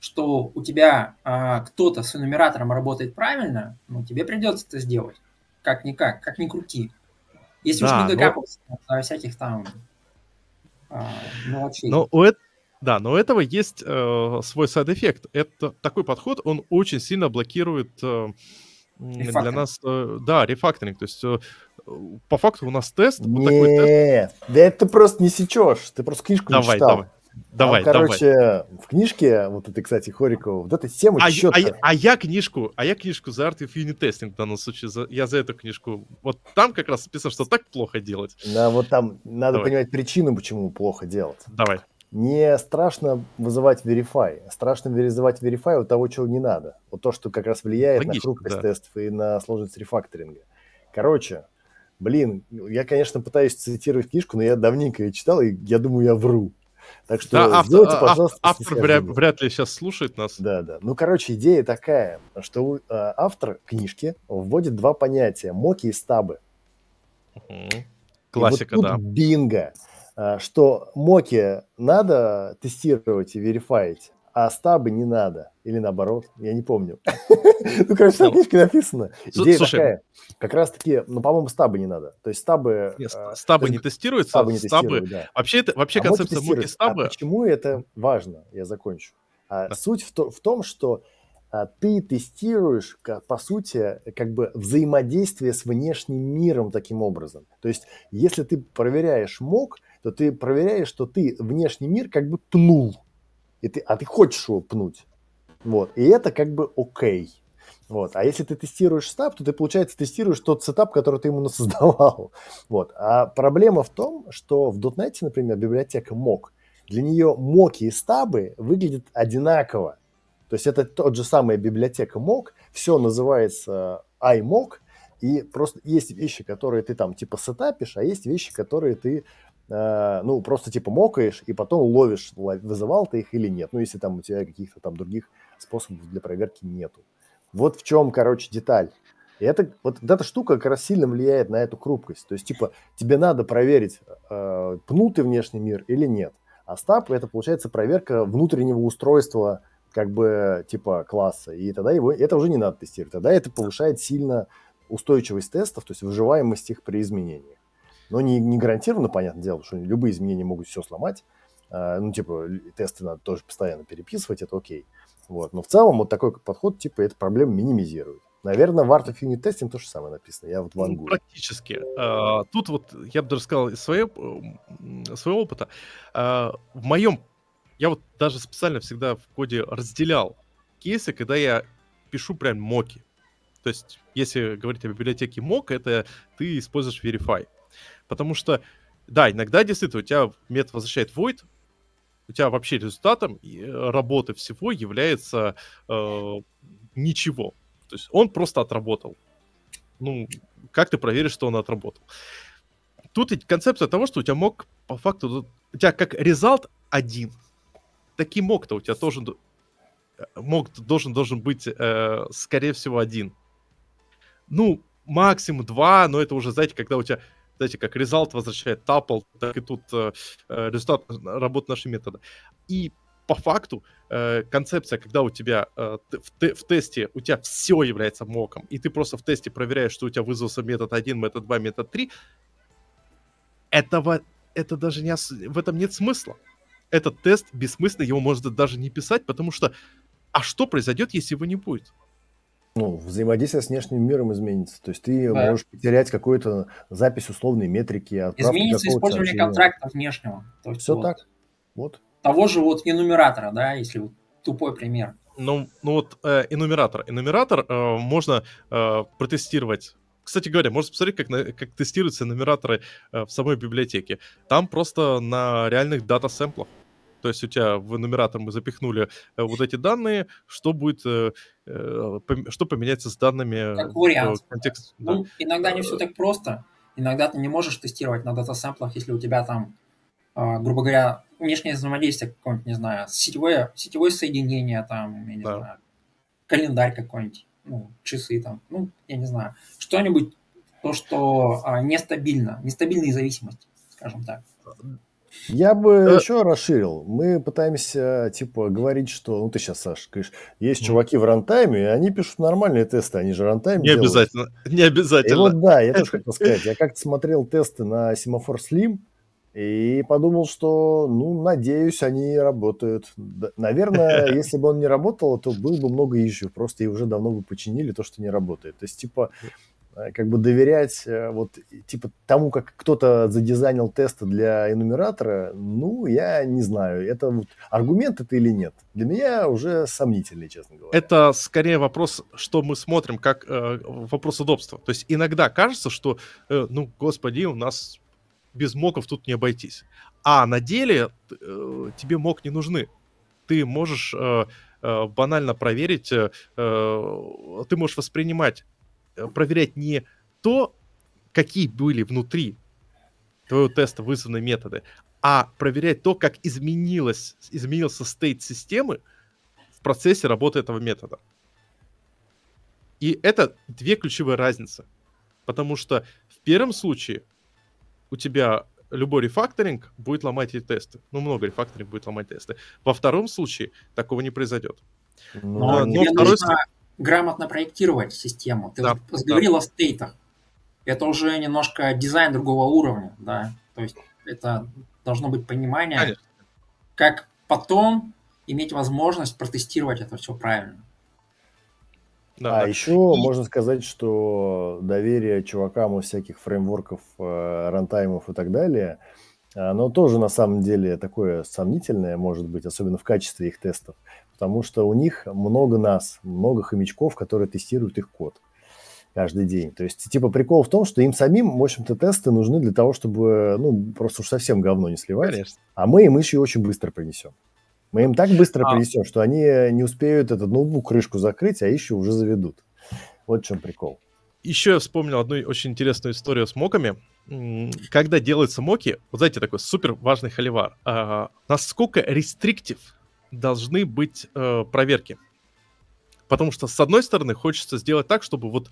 что у тебя а, кто-то с энумератором работает правильно, ну, тебе придется это сделать. Как-никак, как ни крути. Если да, уж не докапываться но... до всяких там
а, мелочей. Но у, это, да, но у этого есть э, свой side effect. Это такой подход, он очень сильно блокирует э, для нас, э, да, рефакторинг. То есть э, по факту у нас тест.
Нет, вот такой тест. да это ты просто не сечешь. Ты просто книжку давай, не читал.
Давай. Давай,
Там, короче, давай. в книжке, вот это, кстати, Хорикова, вот эта тема
а, а, а я книжку, а я книжку за Art of Unit Testing в данном случае, за, я за эту книжку, вот там как раз написано, что так плохо делать.
Да, вот там надо давай. понимать причину, почему плохо делать.
Давай.
Не страшно вызывать Verify, а страшно вызывать Verify у того, чего не надо. Вот то, что как раз влияет Логично, на хрупкость да. тестов и на сложность рефакторинга. Короче, блин, я, конечно, пытаюсь цитировать книжку, но я давненько ее читал, и я думаю, я вру. Так что да, автор, сделайте,
а, пожалуйста, автор вряд, вряд ли сейчас слушает нас.
Да, да. Ну, короче, идея такая, что э, автор книжки вводит два понятия – моки и стабы.
Угу. Классика, и вот
да. бинго, что моки надо тестировать и верифаить, а стабы не надо. Или наоборот, я не помню. Ну, короче, в книжке написано. Идея такая. Как раз-таки, ну, по-моему, стабы не надо. То есть стабы...
А, стабы не тестируются? Стабы Вообще, вообще а концепция моки стабы...
почему это важно? Я закончу. Суть в том, что ты тестируешь, по сути, как бы взаимодействие с внешним миром таким образом. То есть, если ты проверяешь мок, то ты проверяешь, что ты внешний мир как бы пнул и ты, а ты хочешь его пнуть. Вот. И это как бы окей. Вот. А если ты тестируешь стаб, то ты, получается, тестируешь тот сетап, который ты ему создавал. Вот. А проблема в том, что в .NET, например, библиотека mock, для нее моки и стабы выглядят одинаково. То есть это тот же самая библиотека mock, все называется iMock, и просто есть вещи, которые ты там типа сетапишь, а есть вещи, которые ты Э, ну, просто типа мокаешь и потом ловишь, вызывал ты их или нет. Ну, если там у тебя каких-то там других способов для проверки нету. Вот в чем, короче, деталь. И это, вот эта штука как раз сильно влияет на эту хрупкость. То есть, типа, тебе надо проверить, э, пнутый внешний мир или нет. А стап – это, получается, проверка внутреннего устройства, как бы, типа, класса. И тогда его, это уже не надо тестировать. Тогда это повышает сильно устойчивость тестов, то есть выживаемость их при изменениях. Но не, не гарантированно, понятное дело, что любые изменения могут все сломать. А, ну, типа, тесты надо тоже постоянно переписывать, это окей. Вот. Но в целом вот такой подход, типа, эту проблему минимизирует. Наверное, в Art of Unit Testing то же самое написано. Я вот вангую.
Ну, практически. А, тут вот я бы даже сказал из своего, своего опыта. А, в моем, я вот даже специально всегда в коде разделял кейсы, когда я пишу прям моки. То есть, если говорить о библиотеке mock, это ты используешь Verify. Потому что, да, иногда действительно у тебя метод возвращает void, у тебя вообще результатом э, работы всего является э, ничего. То есть он просто отработал. Ну, как ты проверишь, что он отработал? Тут концепция того, что у тебя мог по факту... У тебя как результат один. Таки мог-то у тебя тоже мог должен должен быть, э, скорее всего, один. Ну, максимум два, но это уже, знаете, когда у тебя знаете, как результат возвращает тапл, так и тут э, э результат работы нашего метода. И по факту э, концепция, когда у тебя э, в, в тесте у тебя все является моком, и ты просто в тесте проверяешь, что у тебя вызвался метод 1, метод 2, метод 3, этого, это даже не, в этом нет смысла. Этот тест бессмысленный, его можно даже не писать, потому что а что произойдет, если его не будет?
Ну, взаимодействие с внешним миром изменится. То есть ты да. можешь потерять какую-то запись условной метрики.
Изменится использование сообщения. контракта внешнего.
То есть Все вот. так. Вот.
Того же вот энумератора, да, если вот тупой пример.
Ну, ну вот э, энумератор. Энумератор э, можно э, протестировать кстати говоря, можно посмотреть, как, на, как тестируются нумераторы э, в самой библиотеке. Там просто на реальных дата-сэмплах. То есть у тебя в нумератор мы запихнули э, вот эти данные, что будет, э, э, что поменяется с данными
как вариант. в контексте. Ну, да. иногда не все так просто. Иногда ты не можешь тестировать на дата-сэмплах, если у тебя там, а, грубо говоря, внешнее взаимодействие какое-нибудь, не знаю, сетевое, сетевое соединение, там, я не да. знаю, календарь какой-нибудь, ну, часы там, ну, я не знаю, что-нибудь, то, что а, нестабильно, нестабильные зависимости, скажем так.
Я бы да. еще расширил. Мы пытаемся, типа, говорить, что... Ну, ты сейчас, Саша, говоришь, есть mm. чуваки в рантайме, и они пишут нормальные тесты, они же рантайм
Не делают. обязательно, не обязательно. И
вот да, я тоже хотел сказать. Я как-то смотрел тесты на Semaphore Slim, и подумал, что, ну, надеюсь, они работают. Наверное, если бы он не работал, то было бы много ищу. Просто и уже давно бы починили то, что не работает. То есть, типа, Э, как бы доверять э, вот типа тому, как кто-то задизайнил тесты для энумератора, ну, я не знаю, это вот аргумент это или нет. Для меня уже сомнительный, честно говоря.
Это скорее вопрос, что мы смотрим, как э, вопрос удобства. То есть иногда кажется, что, э, ну, господи, у нас без моков тут не обойтись. А на деле э, тебе мок не нужны. Ты можешь э, э, банально проверить, э, э ты можешь воспринимать Э, проверять не то, какие были внутри твоего теста вызванные методы, а проверять то, как изменилось, изменился стейт системы в процессе работы этого метода. И это две ключевые разницы. Потому что в первом случае у тебя любой рефакторинг будет ломать эти тесты. Ну, много рефакторинг будет ломать тесты. Во втором случае такого не произойдет.
Но, но, но второй... нужно грамотно проектировать систему. Ты да, вот говорил да. о стейтах. Это уже немножко дизайн другого уровня, да. То есть это должно быть понимание, Конечно. как потом иметь возможность протестировать это все правильно.
Да, а да. еще и... можно сказать, что доверие чувакам у всяких фреймворков, э, рантаймов и так далее, оно тоже на самом деле такое сомнительное, может быть, особенно в качестве их тестов потому что у них много нас, много хомячков, которые тестируют их код каждый день. То есть, типа, прикол в том, что им самим, в общем-то, тесты нужны для того, чтобы, ну, просто уж совсем говно не сливать. Конечно. А мы им еще очень быстро принесем. Мы им так быстро а. принесем, что они не успеют этот ноутбук крышку закрыть, а еще уже заведут. Вот в чем прикол.
Еще я вспомнил одну очень интересную историю с моками. Когда делаются моки, вот знаете, такой супер важный холивар. А, насколько рестриктив должны быть э, проверки. Потому что, с одной стороны, хочется сделать так, чтобы вот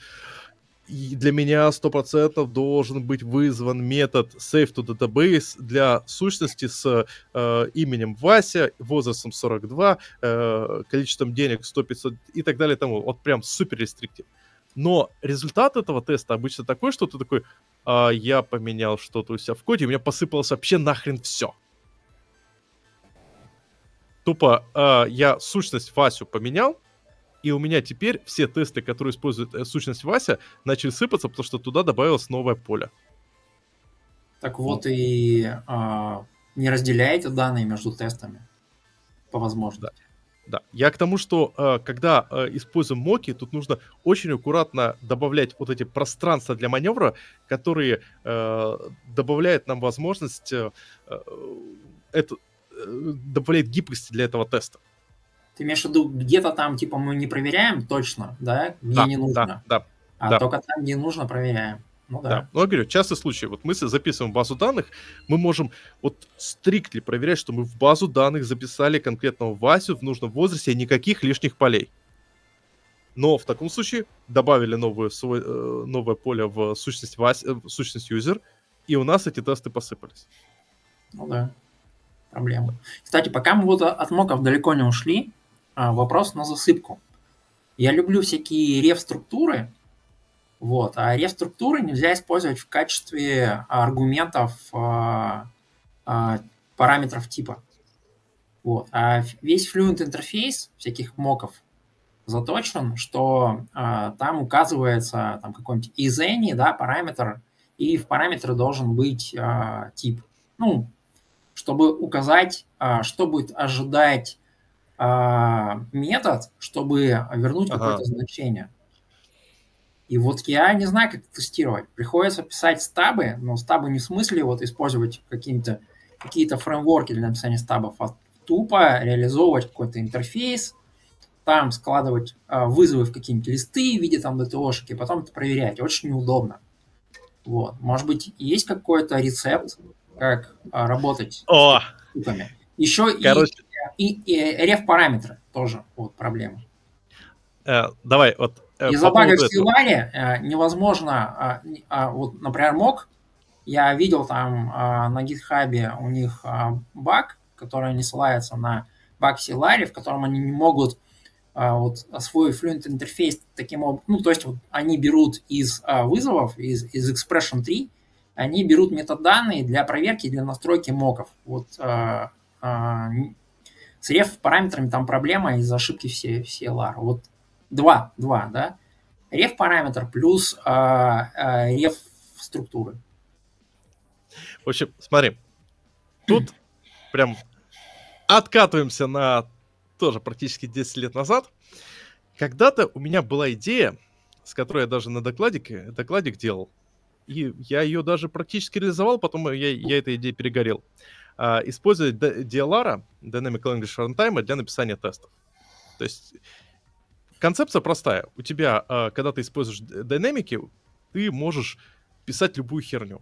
и для меня 100% должен быть вызван метод save to database для сущности с э, именем Вася, возрастом 42, э, количеством денег 100-500 и так далее. Тому. Вот прям супер рестриктив. Но результат этого теста обычно такой, что ты такой, а, я поменял что-то у себя в коде, у меня посыпалось вообще нахрен все тупо э, я сущность Васю поменял, и у меня теперь все тесты, которые используют э, сущность Вася, начали сыпаться, потому что туда добавилось новое поле.
Так вот и э, не разделяете данные между тестами по возможности.
Да, я к тому, что э, когда э, используем моки, тут нужно очень аккуратно добавлять вот эти пространства для маневра, которые э, добавляют нам возможность, это, добавляет гибкости для этого теста.
Ты имеешь в виду, где-то там, типа, мы не проверяем точно, да, где
Да,
не нужно,
да, да,
а
да.
только там, где нужно, проверяем. Ну да.
да. Ну, я говорю, частый случай. Вот мы записываем базу данных, мы можем вот стрикли проверять, что мы в базу данных записали конкретного Васю в нужном возрасте, и никаких лишних полей. Но в таком случае добавили новое, свой, э, новое поле в сущность, Вась, э, в сущность user, и у нас эти тесты посыпались.
Ну да, проблема. Кстати, пока мы вот от моков далеко не ушли, а, вопрос на засыпку. Я люблю всякие реф-структуры, вот, а реф-структуры нельзя использовать в качестве аргументов а, а, параметров типа. Вот. А весь Fluent интерфейс всяких моков заточен, что а, там указывается там какой-нибудь из any, да, параметр, и в параметре должен быть а, тип. Ну, чтобы указать, а, что будет ожидать а, метод, чтобы вернуть
Ага.
какое-то значение. И вот я не знаю, как тестировать. Приходится писать стабы, но стабы не в смысле вот использовать какие-то какие-то фреймворки для написания стабов, а тупо реализовывать какой-то интерфейс, там складывать а, вызовы в какие-нибудь листы в виде там DTO-шки, потом это проверять. Очень неудобно. Вот. Может быть, есть какой-то рецепт, как а, работать
О,
с штуками. Еще и-
короче,
и, и реф-параметры тоже вот проблема.
э, давай, вот э,
Из-за
по поводу
бага в
этого.
Solaris э, невозможно, не- а, вот, например, мог, я видел там а, на гитхабе у них а, баг, который они ссылаются на баг Solaris, в котором они не могут а, вот свой Fluent интерфейс таким образом, ну, то есть вот они берут из а, вызовов, из, из Expression 3, они берут метаданные для проверки, для настройки моков. Вот а, а, с реф параметрами там проблема из-за ошибки все, все LAR. Вот два, два, да? Реф параметр плюс а, реф структуры.
В общем, смотри, тут прям откатываемся на тоже практически 10 лет назад. Когда-то у меня была идея, с которой я даже на докладике, докладик делал, и я ее даже практически реализовал, потом я, я этой идеей перегорел. А, использовать DLR, Dynamic Language Runtime, для написания тестов. То есть концепция простая. У тебя, а, когда ты используешь динамики, ты можешь писать любую херню.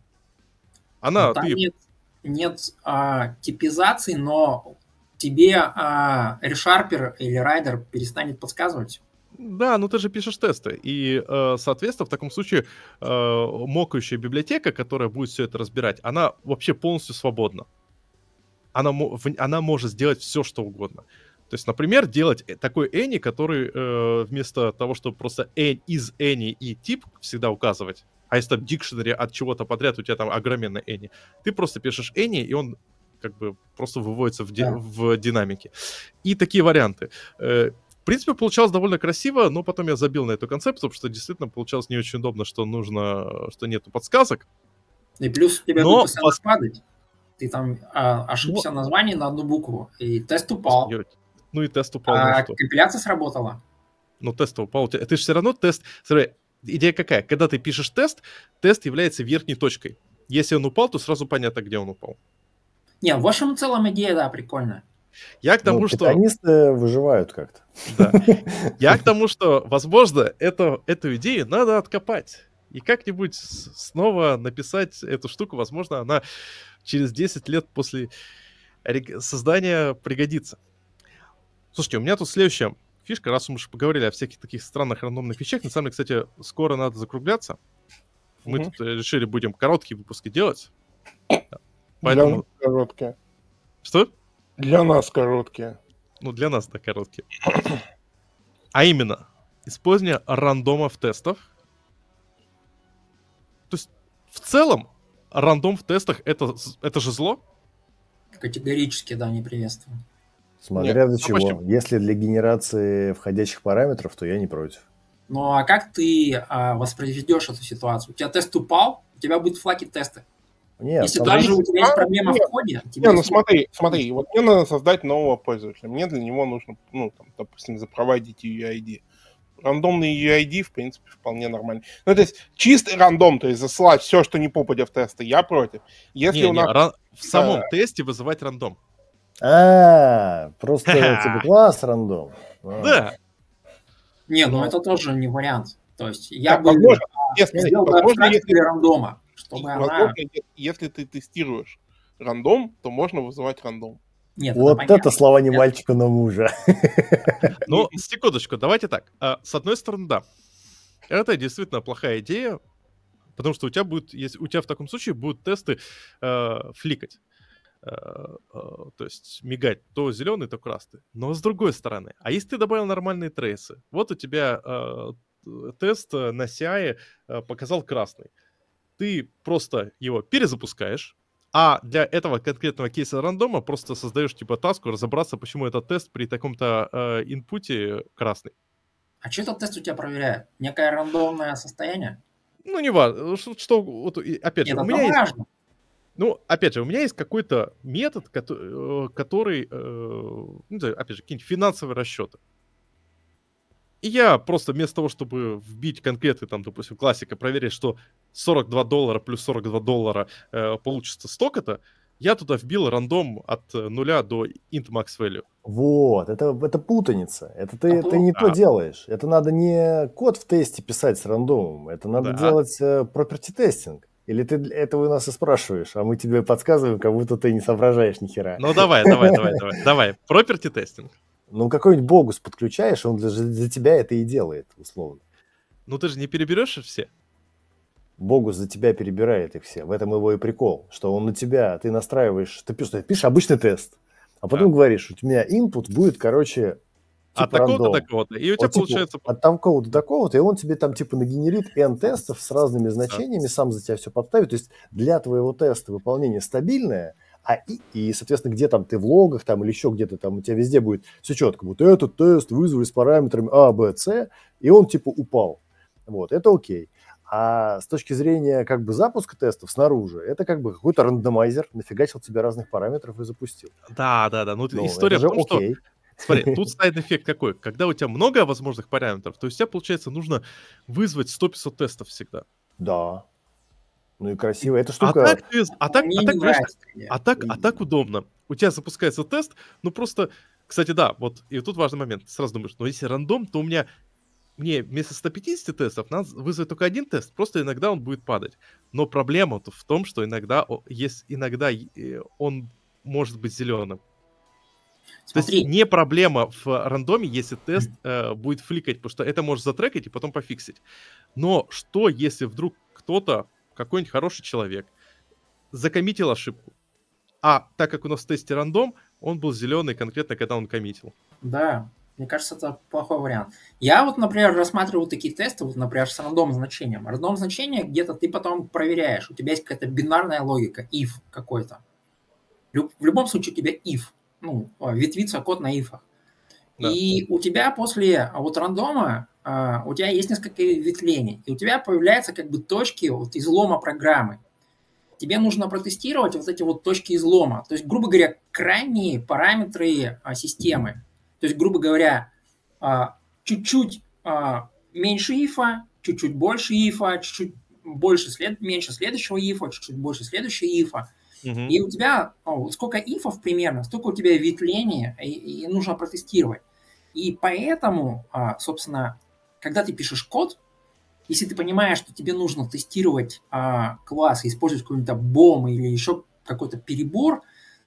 Она,
Но там
ты
нет, нет а, типизации, но тебе а, решарпер или райдер перестанет подсказывать.
Да, ну ты же пишешь тесты. И, э, соответственно, в таком случае мокающая библиотека, которая будет все это разбирать, она вообще полностью свободна. Она, она может сделать все, что угодно. То есть, например, делать э- такой any, который э, вместо того, чтобы просто any, из any и тип всегда указывать, а если там dictionary от чего-то подряд, у тебя там огроменный any, ты просто пишешь any, и он как бы просто выводится в, ди-
Да.
в динамике. И такие варианты. Э, в принципе, получалось довольно красиво, но потом я забил на эту концепцию, потому что действительно получалось не очень удобно, что нужно, что нету подсказок.
И плюс у тебя
Но
постоянно
пос-
падать. Ты там а, ошибся в названии на одну букву, и тест упал.
Ну и тест упал, ну
А
что?
компиляция сработала.
Ну тест упал. Ты же все равно тест... Смотри, идея какая? Когда ты пишешь тест, тест является верхней точкой. Если он упал, то сразу понятно, где он упал.
Не, в общем целом идея, да, прикольная.
Я к тому,
Ну,
что...
питонисты выживают как-то.
Да. Я к тому, что, возможно, это, эту идею надо откопать. И как-нибудь снова написать эту штуку. Возможно, она через 10 лет после создания пригодится. Слушайте, у меня тут следующая фишка, раз мы уже поговорили о всяких таких странных рандомных вещах. На самом деле, кстати, скоро надо закругляться. Мы
Мгм.
тут э, решили будем короткие выпуски делать.
Для
Поэтому...
нас короткие.
Что?
Для нас короткие.
Ну, для нас, да, короткие. А именно, использование рандомов тестов. То есть, в целом, рандом в тестах это, это же зло.
Категорически, да, не приветствую.
Смотря
Нет,
для чего.
допустим.
Если для генерации входящих параметров, то я не против.
Ну а как ты а, воспроизведешь эту ситуацию? У тебя тест упал, у тебя будет флаги теста.
Нет,
Если даже
есть-
у тебя есть
А,
проблема
нет.
в коде, тебе
Не, ну смотри, смотри, вот мне надо создать нового пользователя. Мне для него нужно, ну, там, допустим, запроводить UID. Рандомный UID, в принципе, вполне нормально. Ну, то есть чистый рандом, то есть засылать все, что не попадя в тесты, я против. Если
Не,
у
не,
нас...
ра- в самом
Да.
тесте вызывать рандом.
А, просто типа класс рандом. А.
Да.
Не, ну
Ну.
это тоже не вариант. То есть я бы
возможно, если,
сделал бы
если,
рандома, чтобы она...
если ты тестируешь рандом, то можно вызывать рандом.
Нет,
Вот
понятно.
это слова не
Нет.
мальчика, но мужа.
Ну, секундочку, давайте так. А, С одной стороны, да. Это действительно плохая идея, потому что у тебя будет, если у тебя в таком случае будут тесты э, фликать. Э, э, то есть мигать то зеленый, то красный. Но с другой стороны, а если ты добавил нормальные трейсы, вот у тебя э, тест э, на CI показал красный. Ты просто его перезапускаешь, а для этого конкретного кейса рандома просто создаешь типа таску разобраться, почему этот тест при таком-то э, инпуте красный.
А что этот тест у тебя проверяет? Некое рандомное состояние?
Ну, не важно. Что, что вот, опять же,
Нет,
у меня есть,
важно.
ну, опять же, у меня есть какой-то метод, кото- э, который, э, ну, опять же, какие-нибудь финансовые расчеты. И я просто вместо того, чтобы вбить конкретный, там, допустим, классика, проверить, что 42 доллара плюс 42 доллара э, получится столько-то, я туда вбил рандом от э, нуля до int max value.
Вот, это, это путаница. Это ты,
А
ты не то
Да.
делаешь. Это надо не код в тесте писать с рандомом, это надо
Да.
делать э, property тестинг. Или ты для этого у нас и спрашиваешь, а мы тебе подсказываем, как будто ты не соображаешь ни хера.
Ну, давай, давай, давай, давай, давай. Property тестинг.
Ну, какой-нибудь богус подключаешь, он для, для тебя это и делает, условно.
Ну, ты же не переберешь все?
Богус за тебя перебирает их все. В этом его и прикол, что он на тебя, ты настраиваешь, ты пишешь, ты пишешь обычный тест, а потом
Да.
говоришь, у меня input будет, короче,
От
типа
такого-то
рандом.
до такого-то. И у тебя
Вот, типа,
получается...
от такого до такого-то, и он тебе там типа нагенерит n тестов с разными значениями, сам за тебя все подставит. То есть для твоего теста выполнение стабильное, а и, и, соответственно, где там ты в логах там или еще где-то там у тебя везде будет все четко. Вот этот тест вызвали с параметрами А, Б, С, и он типа упал. Вот, это окей. А с точки зрения как бы запуска тестов снаружи, это как бы какой-то рандомайзер нафигачил тебе разных параметров и запустил.
Да, да, да. Ну,
Ну,
история в том, что...
окей.
Смотри, тут side effect какой? Когда у тебя много возможных параметров, то есть у тебя, получается, нужно вызвать 100-500 тестов всегда.
Да. Ну и красиво. Эта
А
штука...
так, ты- а так, а так, знаешь, а так, а так удобно. У тебя запускается тест, ну просто, кстати, да, вот, и тут важный момент. Ты сразу думаешь, ну если рандом, то у меня, мне вместо 150 тестов надо вызвать только один тест, просто иногда он будет падать. Но проблема -то в том, что иногда, есть, иногда э, он может быть зеленым. То есть
Смотри,
не проблема в рандоме, если тест э, будет фликать, потому что это можешь затрекать и потом пофиксить. Но что, если вдруг кто-то, какой-нибудь хороший человек, закоммитил ошибку, а так как у нас в тесте рандом, он был зеленый конкретно, когда он коммитил.
Да, мне кажется, это плохой вариант. Я вот, например, рассматривал такие тесты, вот, например, с рандом значением. Рандом значение где-то ты потом проверяешь. У тебя есть какая-то бинарная логика, if какой-то. В любом случае у тебя if. Ну, ветвится код на ифах.
Да.
И у тебя после а, вот рандома а, у тебя есть несколько ветвлений. И у тебя появляются как бы точки вот излома программы. Тебе нужно протестировать вот эти вот точки излома. То есть, грубо говоря, крайние параметры а, системы. То есть, грубо говоря, а, чуть-чуть а, меньше ифа, чуть-чуть больше ифа, чуть-чуть больше след... меньше следующего ифа, чуть-чуть больше следующего ифа.
Мгм.
И у тебя о, вот сколько ифов примерно, столько у тебя ветвлений, и, и нужно протестировать. И поэтому, а, собственно, когда ты пишешь код, если ты понимаешь, что тебе нужно тестировать а, класс, использовать какой-нибудь бом или еще какой-то перебор,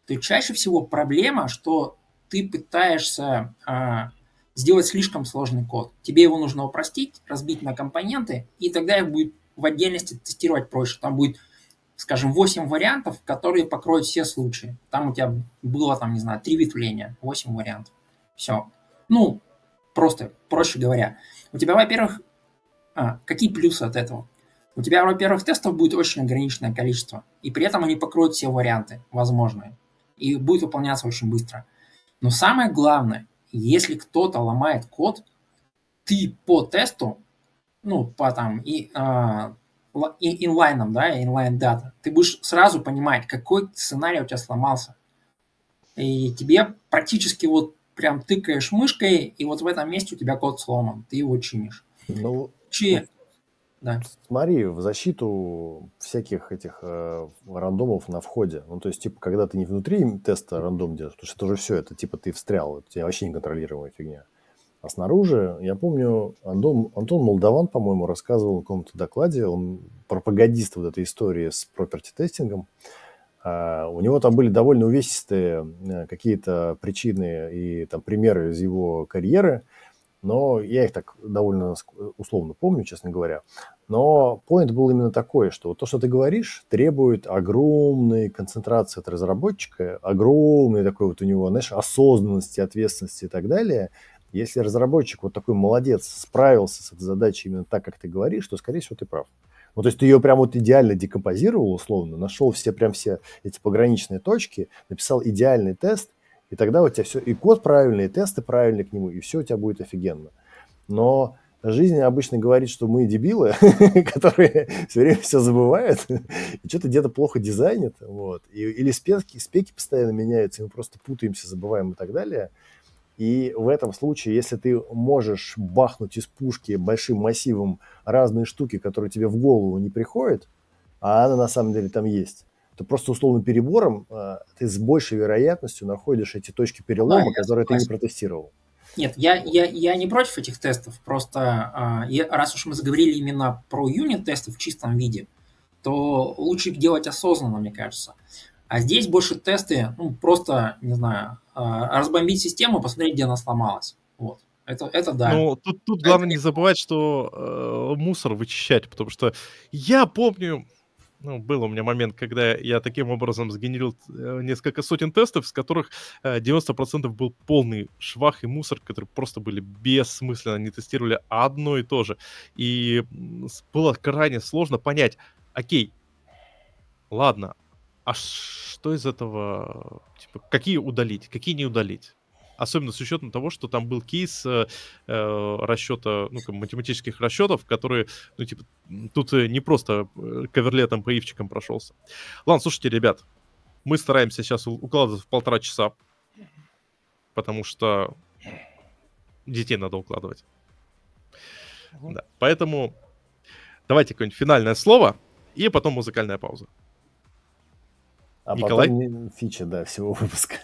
то чаще всего проблема, что ты пытаешься а, сделать слишком сложный код. Тебе его нужно упростить, разбить на компоненты, и тогда их будет в отдельности тестировать проще. Там будет скажем, 8 вариантов, которые покроют все случаи. Там у тебя было, там, не знаю, 3 ветвления, 8 вариантов. Все. Ну, просто, проще говоря. У тебя, во-первых, а, какие плюсы от этого? У тебя, во-первых, тестов будет очень ограниченное количество, и при этом они покроют все варианты возможные. И будет выполняться очень быстро. Но самое главное, если кто-то ломает код, ты по тесту, ну, по там, и, а, и- инлайном, да, инлайн дата, ты будешь сразу понимать, какой сценарий у тебя сломался. И тебе практически вот прям тыкаешь мышкой, и вот в этом месте у тебя код сломан, ты его чинишь.
Ну,
Чи- Да.
смотри, в защиту всяких этих э, рандомов на входе. Ну, то есть, типа, когда ты не внутри теста рандом делаешь, потому что это уже все, это типа ты встрял, это у тебя вообще неконтролируемая фигня. А снаружи, я помню, Антон, Антон Молдаван, по-моему, рассказывал в каком-то докладе, он пропагандист вот этой истории с property тестингом. А, у него там были довольно увесистые э, какие-то причины и там примеры из его карьеры, но я их так довольно условно помню, честно говоря. Но point был именно такой, что то, что ты говоришь, требует огромной концентрации от разработчика, огромной такой вот у него, знаешь, осознанности, ответственности и так далее. Если разработчик вот такой молодец, справился с этой задачей именно так, как ты говоришь, то, скорее всего, ты прав. Ну, то есть ты ее прям вот идеально декомпозировал, условно, нашел все прям все эти пограничные точки, написал идеальный тест, и тогда у тебя все, и код правильный, и тесты правильные к нему, и все у тебя будет офигенно. Но жизнь обычно говорит, что мы дебилы, которые все время все забывают, и что-то где-то плохо дизайнят, вот. И, или спеки, спеки постоянно меняются, и мы просто путаемся, забываем и так далее. И в этом случае, если ты можешь бахнуть из пушки большим массивом разные штуки, которые тебе в голову не приходят, а она на самом деле там есть, то просто условным перебором э, ты с большей вероятностью находишь эти точки перелома,
я
которые ты не протестировал.
Нет, я, я, я не против этих тестов, просто я- раз уж мы заговорили именно про юнит-тесты в чистом виде, то лучше их делать осознанно, мне кажется. А здесь больше тесты, ну, просто, не знаю, а, разбомбить систему, посмотреть, где она сломалась. Вот. Это, это да.
Ну, тут, тут главное не забывать, что э, мусор вычищать, потому что я помню, ну, был у меня момент, когда я таким образом сгенерил э, несколько сотен тестов, из которых э, 90% был полный швах и мусор, которые просто были бессмысленно, они тестировали одно и то же. И было крайне сложно понять, окей, ладно, а что из этого, типа, какие удалить, какие не удалить? Особенно с учетом того, что там был кейс э, э, расчета, ну, как математических расчетов, которые, ну, типа, тут э, не просто э, каверлетом по ивчикам прошелся. Ладно, слушайте, ребят, мы стараемся сейчас укладываться в полтора часа, потому что детей надо укладывать.
Мгм.
Да. Поэтому давайте какое-нибудь финальное слово и потом музыкальная пауза.
А
Николай?
потом фича, да, всего выпуска.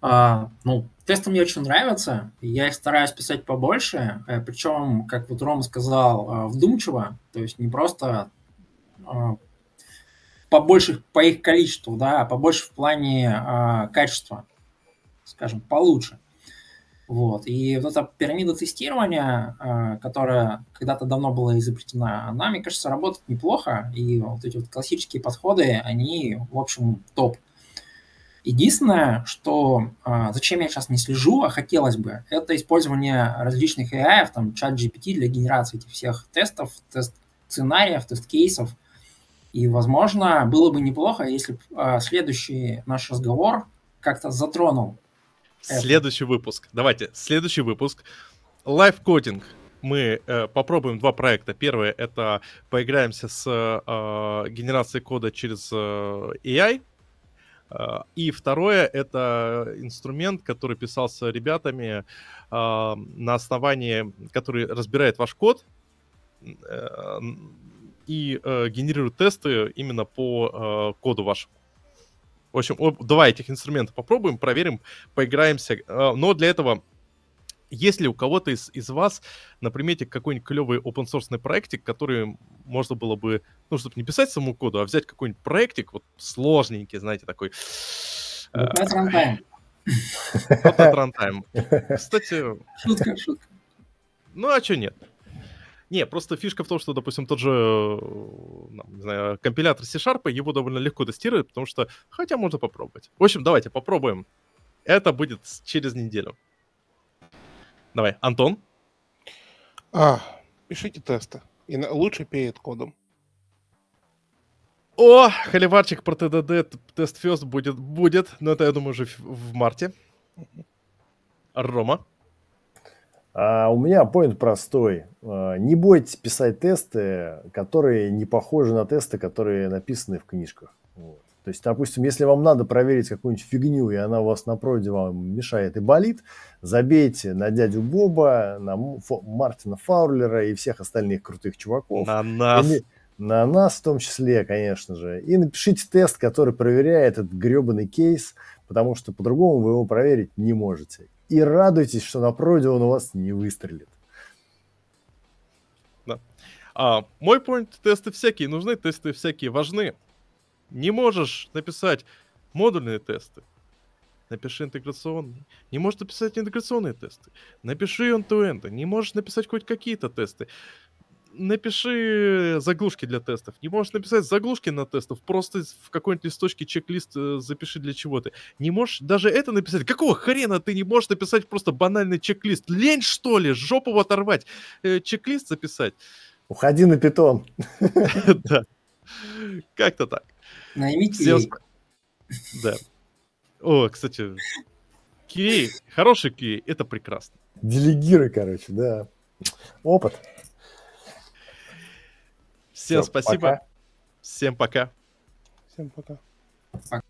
А, ну, тесты мне очень нравятся. Я их стараюсь писать побольше. Причем, как вот Рома сказал, а, вдумчиво. То есть не просто а, побольше по их количеству, да, а побольше в плане а, качества, скажем, получше. Вот. И вот эта пирамида тестирования, а, которая когда-то давно была изобретена, она, мне кажется, работает неплохо. И вот эти вот классические подходы, они, в общем, топ. Единственное, что а, зачем я сейчас не слежу, а хотелось бы, это использование различных AI, там, ChatGPT для генерации этих всех тестов, тест сценариев, тест-кейсов. И, возможно, было бы неплохо, если б, а, следующий наш разговор как-то затронул.
Следующий выпуск. Давайте, следующий выпуск. Live coding. Мы э, попробуем два проекта. Первое это поиграемся с э, генерацией кода через э, AI. Э, И второе это инструмент, который писался ребятами э, на основании, который разбирает ваш код э, и э, генерирует тесты именно по э, коду вашему. В общем, об- два этих инструмента попробуем, проверим, поиграемся. Э, Но для этого, если у кого-то из, из вас на примете какой-нибудь клевый open source проектик, который можно было бы, ну, чтобы не писать саму коду, а взять какой-нибудь проектик, вот сложненький, знаете, такой... э,
Runtime.
Кстати,
Шутка, шутка.
ну а что нет? Не, просто фишка в том, что, допустим, тот же, э, не знаю, компилятор C-Sharp, его довольно легко тестировать, потому что, хотя можно попробовать. В общем, давайте попробуем. Это будет через неделю. Давай, Антон.
А, пишите тесты. И на- лучше перед кодом.
О, холиварчик про ТДД, тест фест будет, будет, но это, я думаю, уже в, в марте. Рома.
А у меня поинт простой. А, Не бойтесь писать тесты, которые не похожи на тесты, которые написаны в книжках. Вот. То есть, допустим, если вам надо проверить какую-нибудь фигню, и она у вас на проде вам мешает и болит, забейте на дядю Боба, на Мартина Фаулера и всех остальных крутых чуваков.
На нас.
И не- на нас в том числе, конечно же. И напишите тест, который проверяет этот гребаный кейс, потому что по-другому вы его проверить не можете. И радуйтесь, что на проде он у вас не выстрелит.
А, мой point, тесты всякие нужны, тесты всякие важны. Не можешь написать модульные тесты. Напиши интеграционные. Не можешь написать интеграционные тесты. Напиши end-to-end. Не можешь написать хоть какие-то тесты. Напиши заглушки для тестов. Не можешь написать заглушки на тестов. Просто в какой-нибудь листочке чек-лист э, запиши для чего-то. Не можешь даже это написать. Какого хрена ты не можешь написать просто банальный чек-лист? Лень, что ли? Жопу оторвать. Э, чек-лист записать.
Уходи на питон.
Да. Как-то так.
Наймите
Да. О, кстати, QA, хороший QA, это прекрасно.
Делегируй, короче, да. Опыт.
Всем
Всё,
спасибо.
пока.
Всем пока.
Всем пока.
Пока.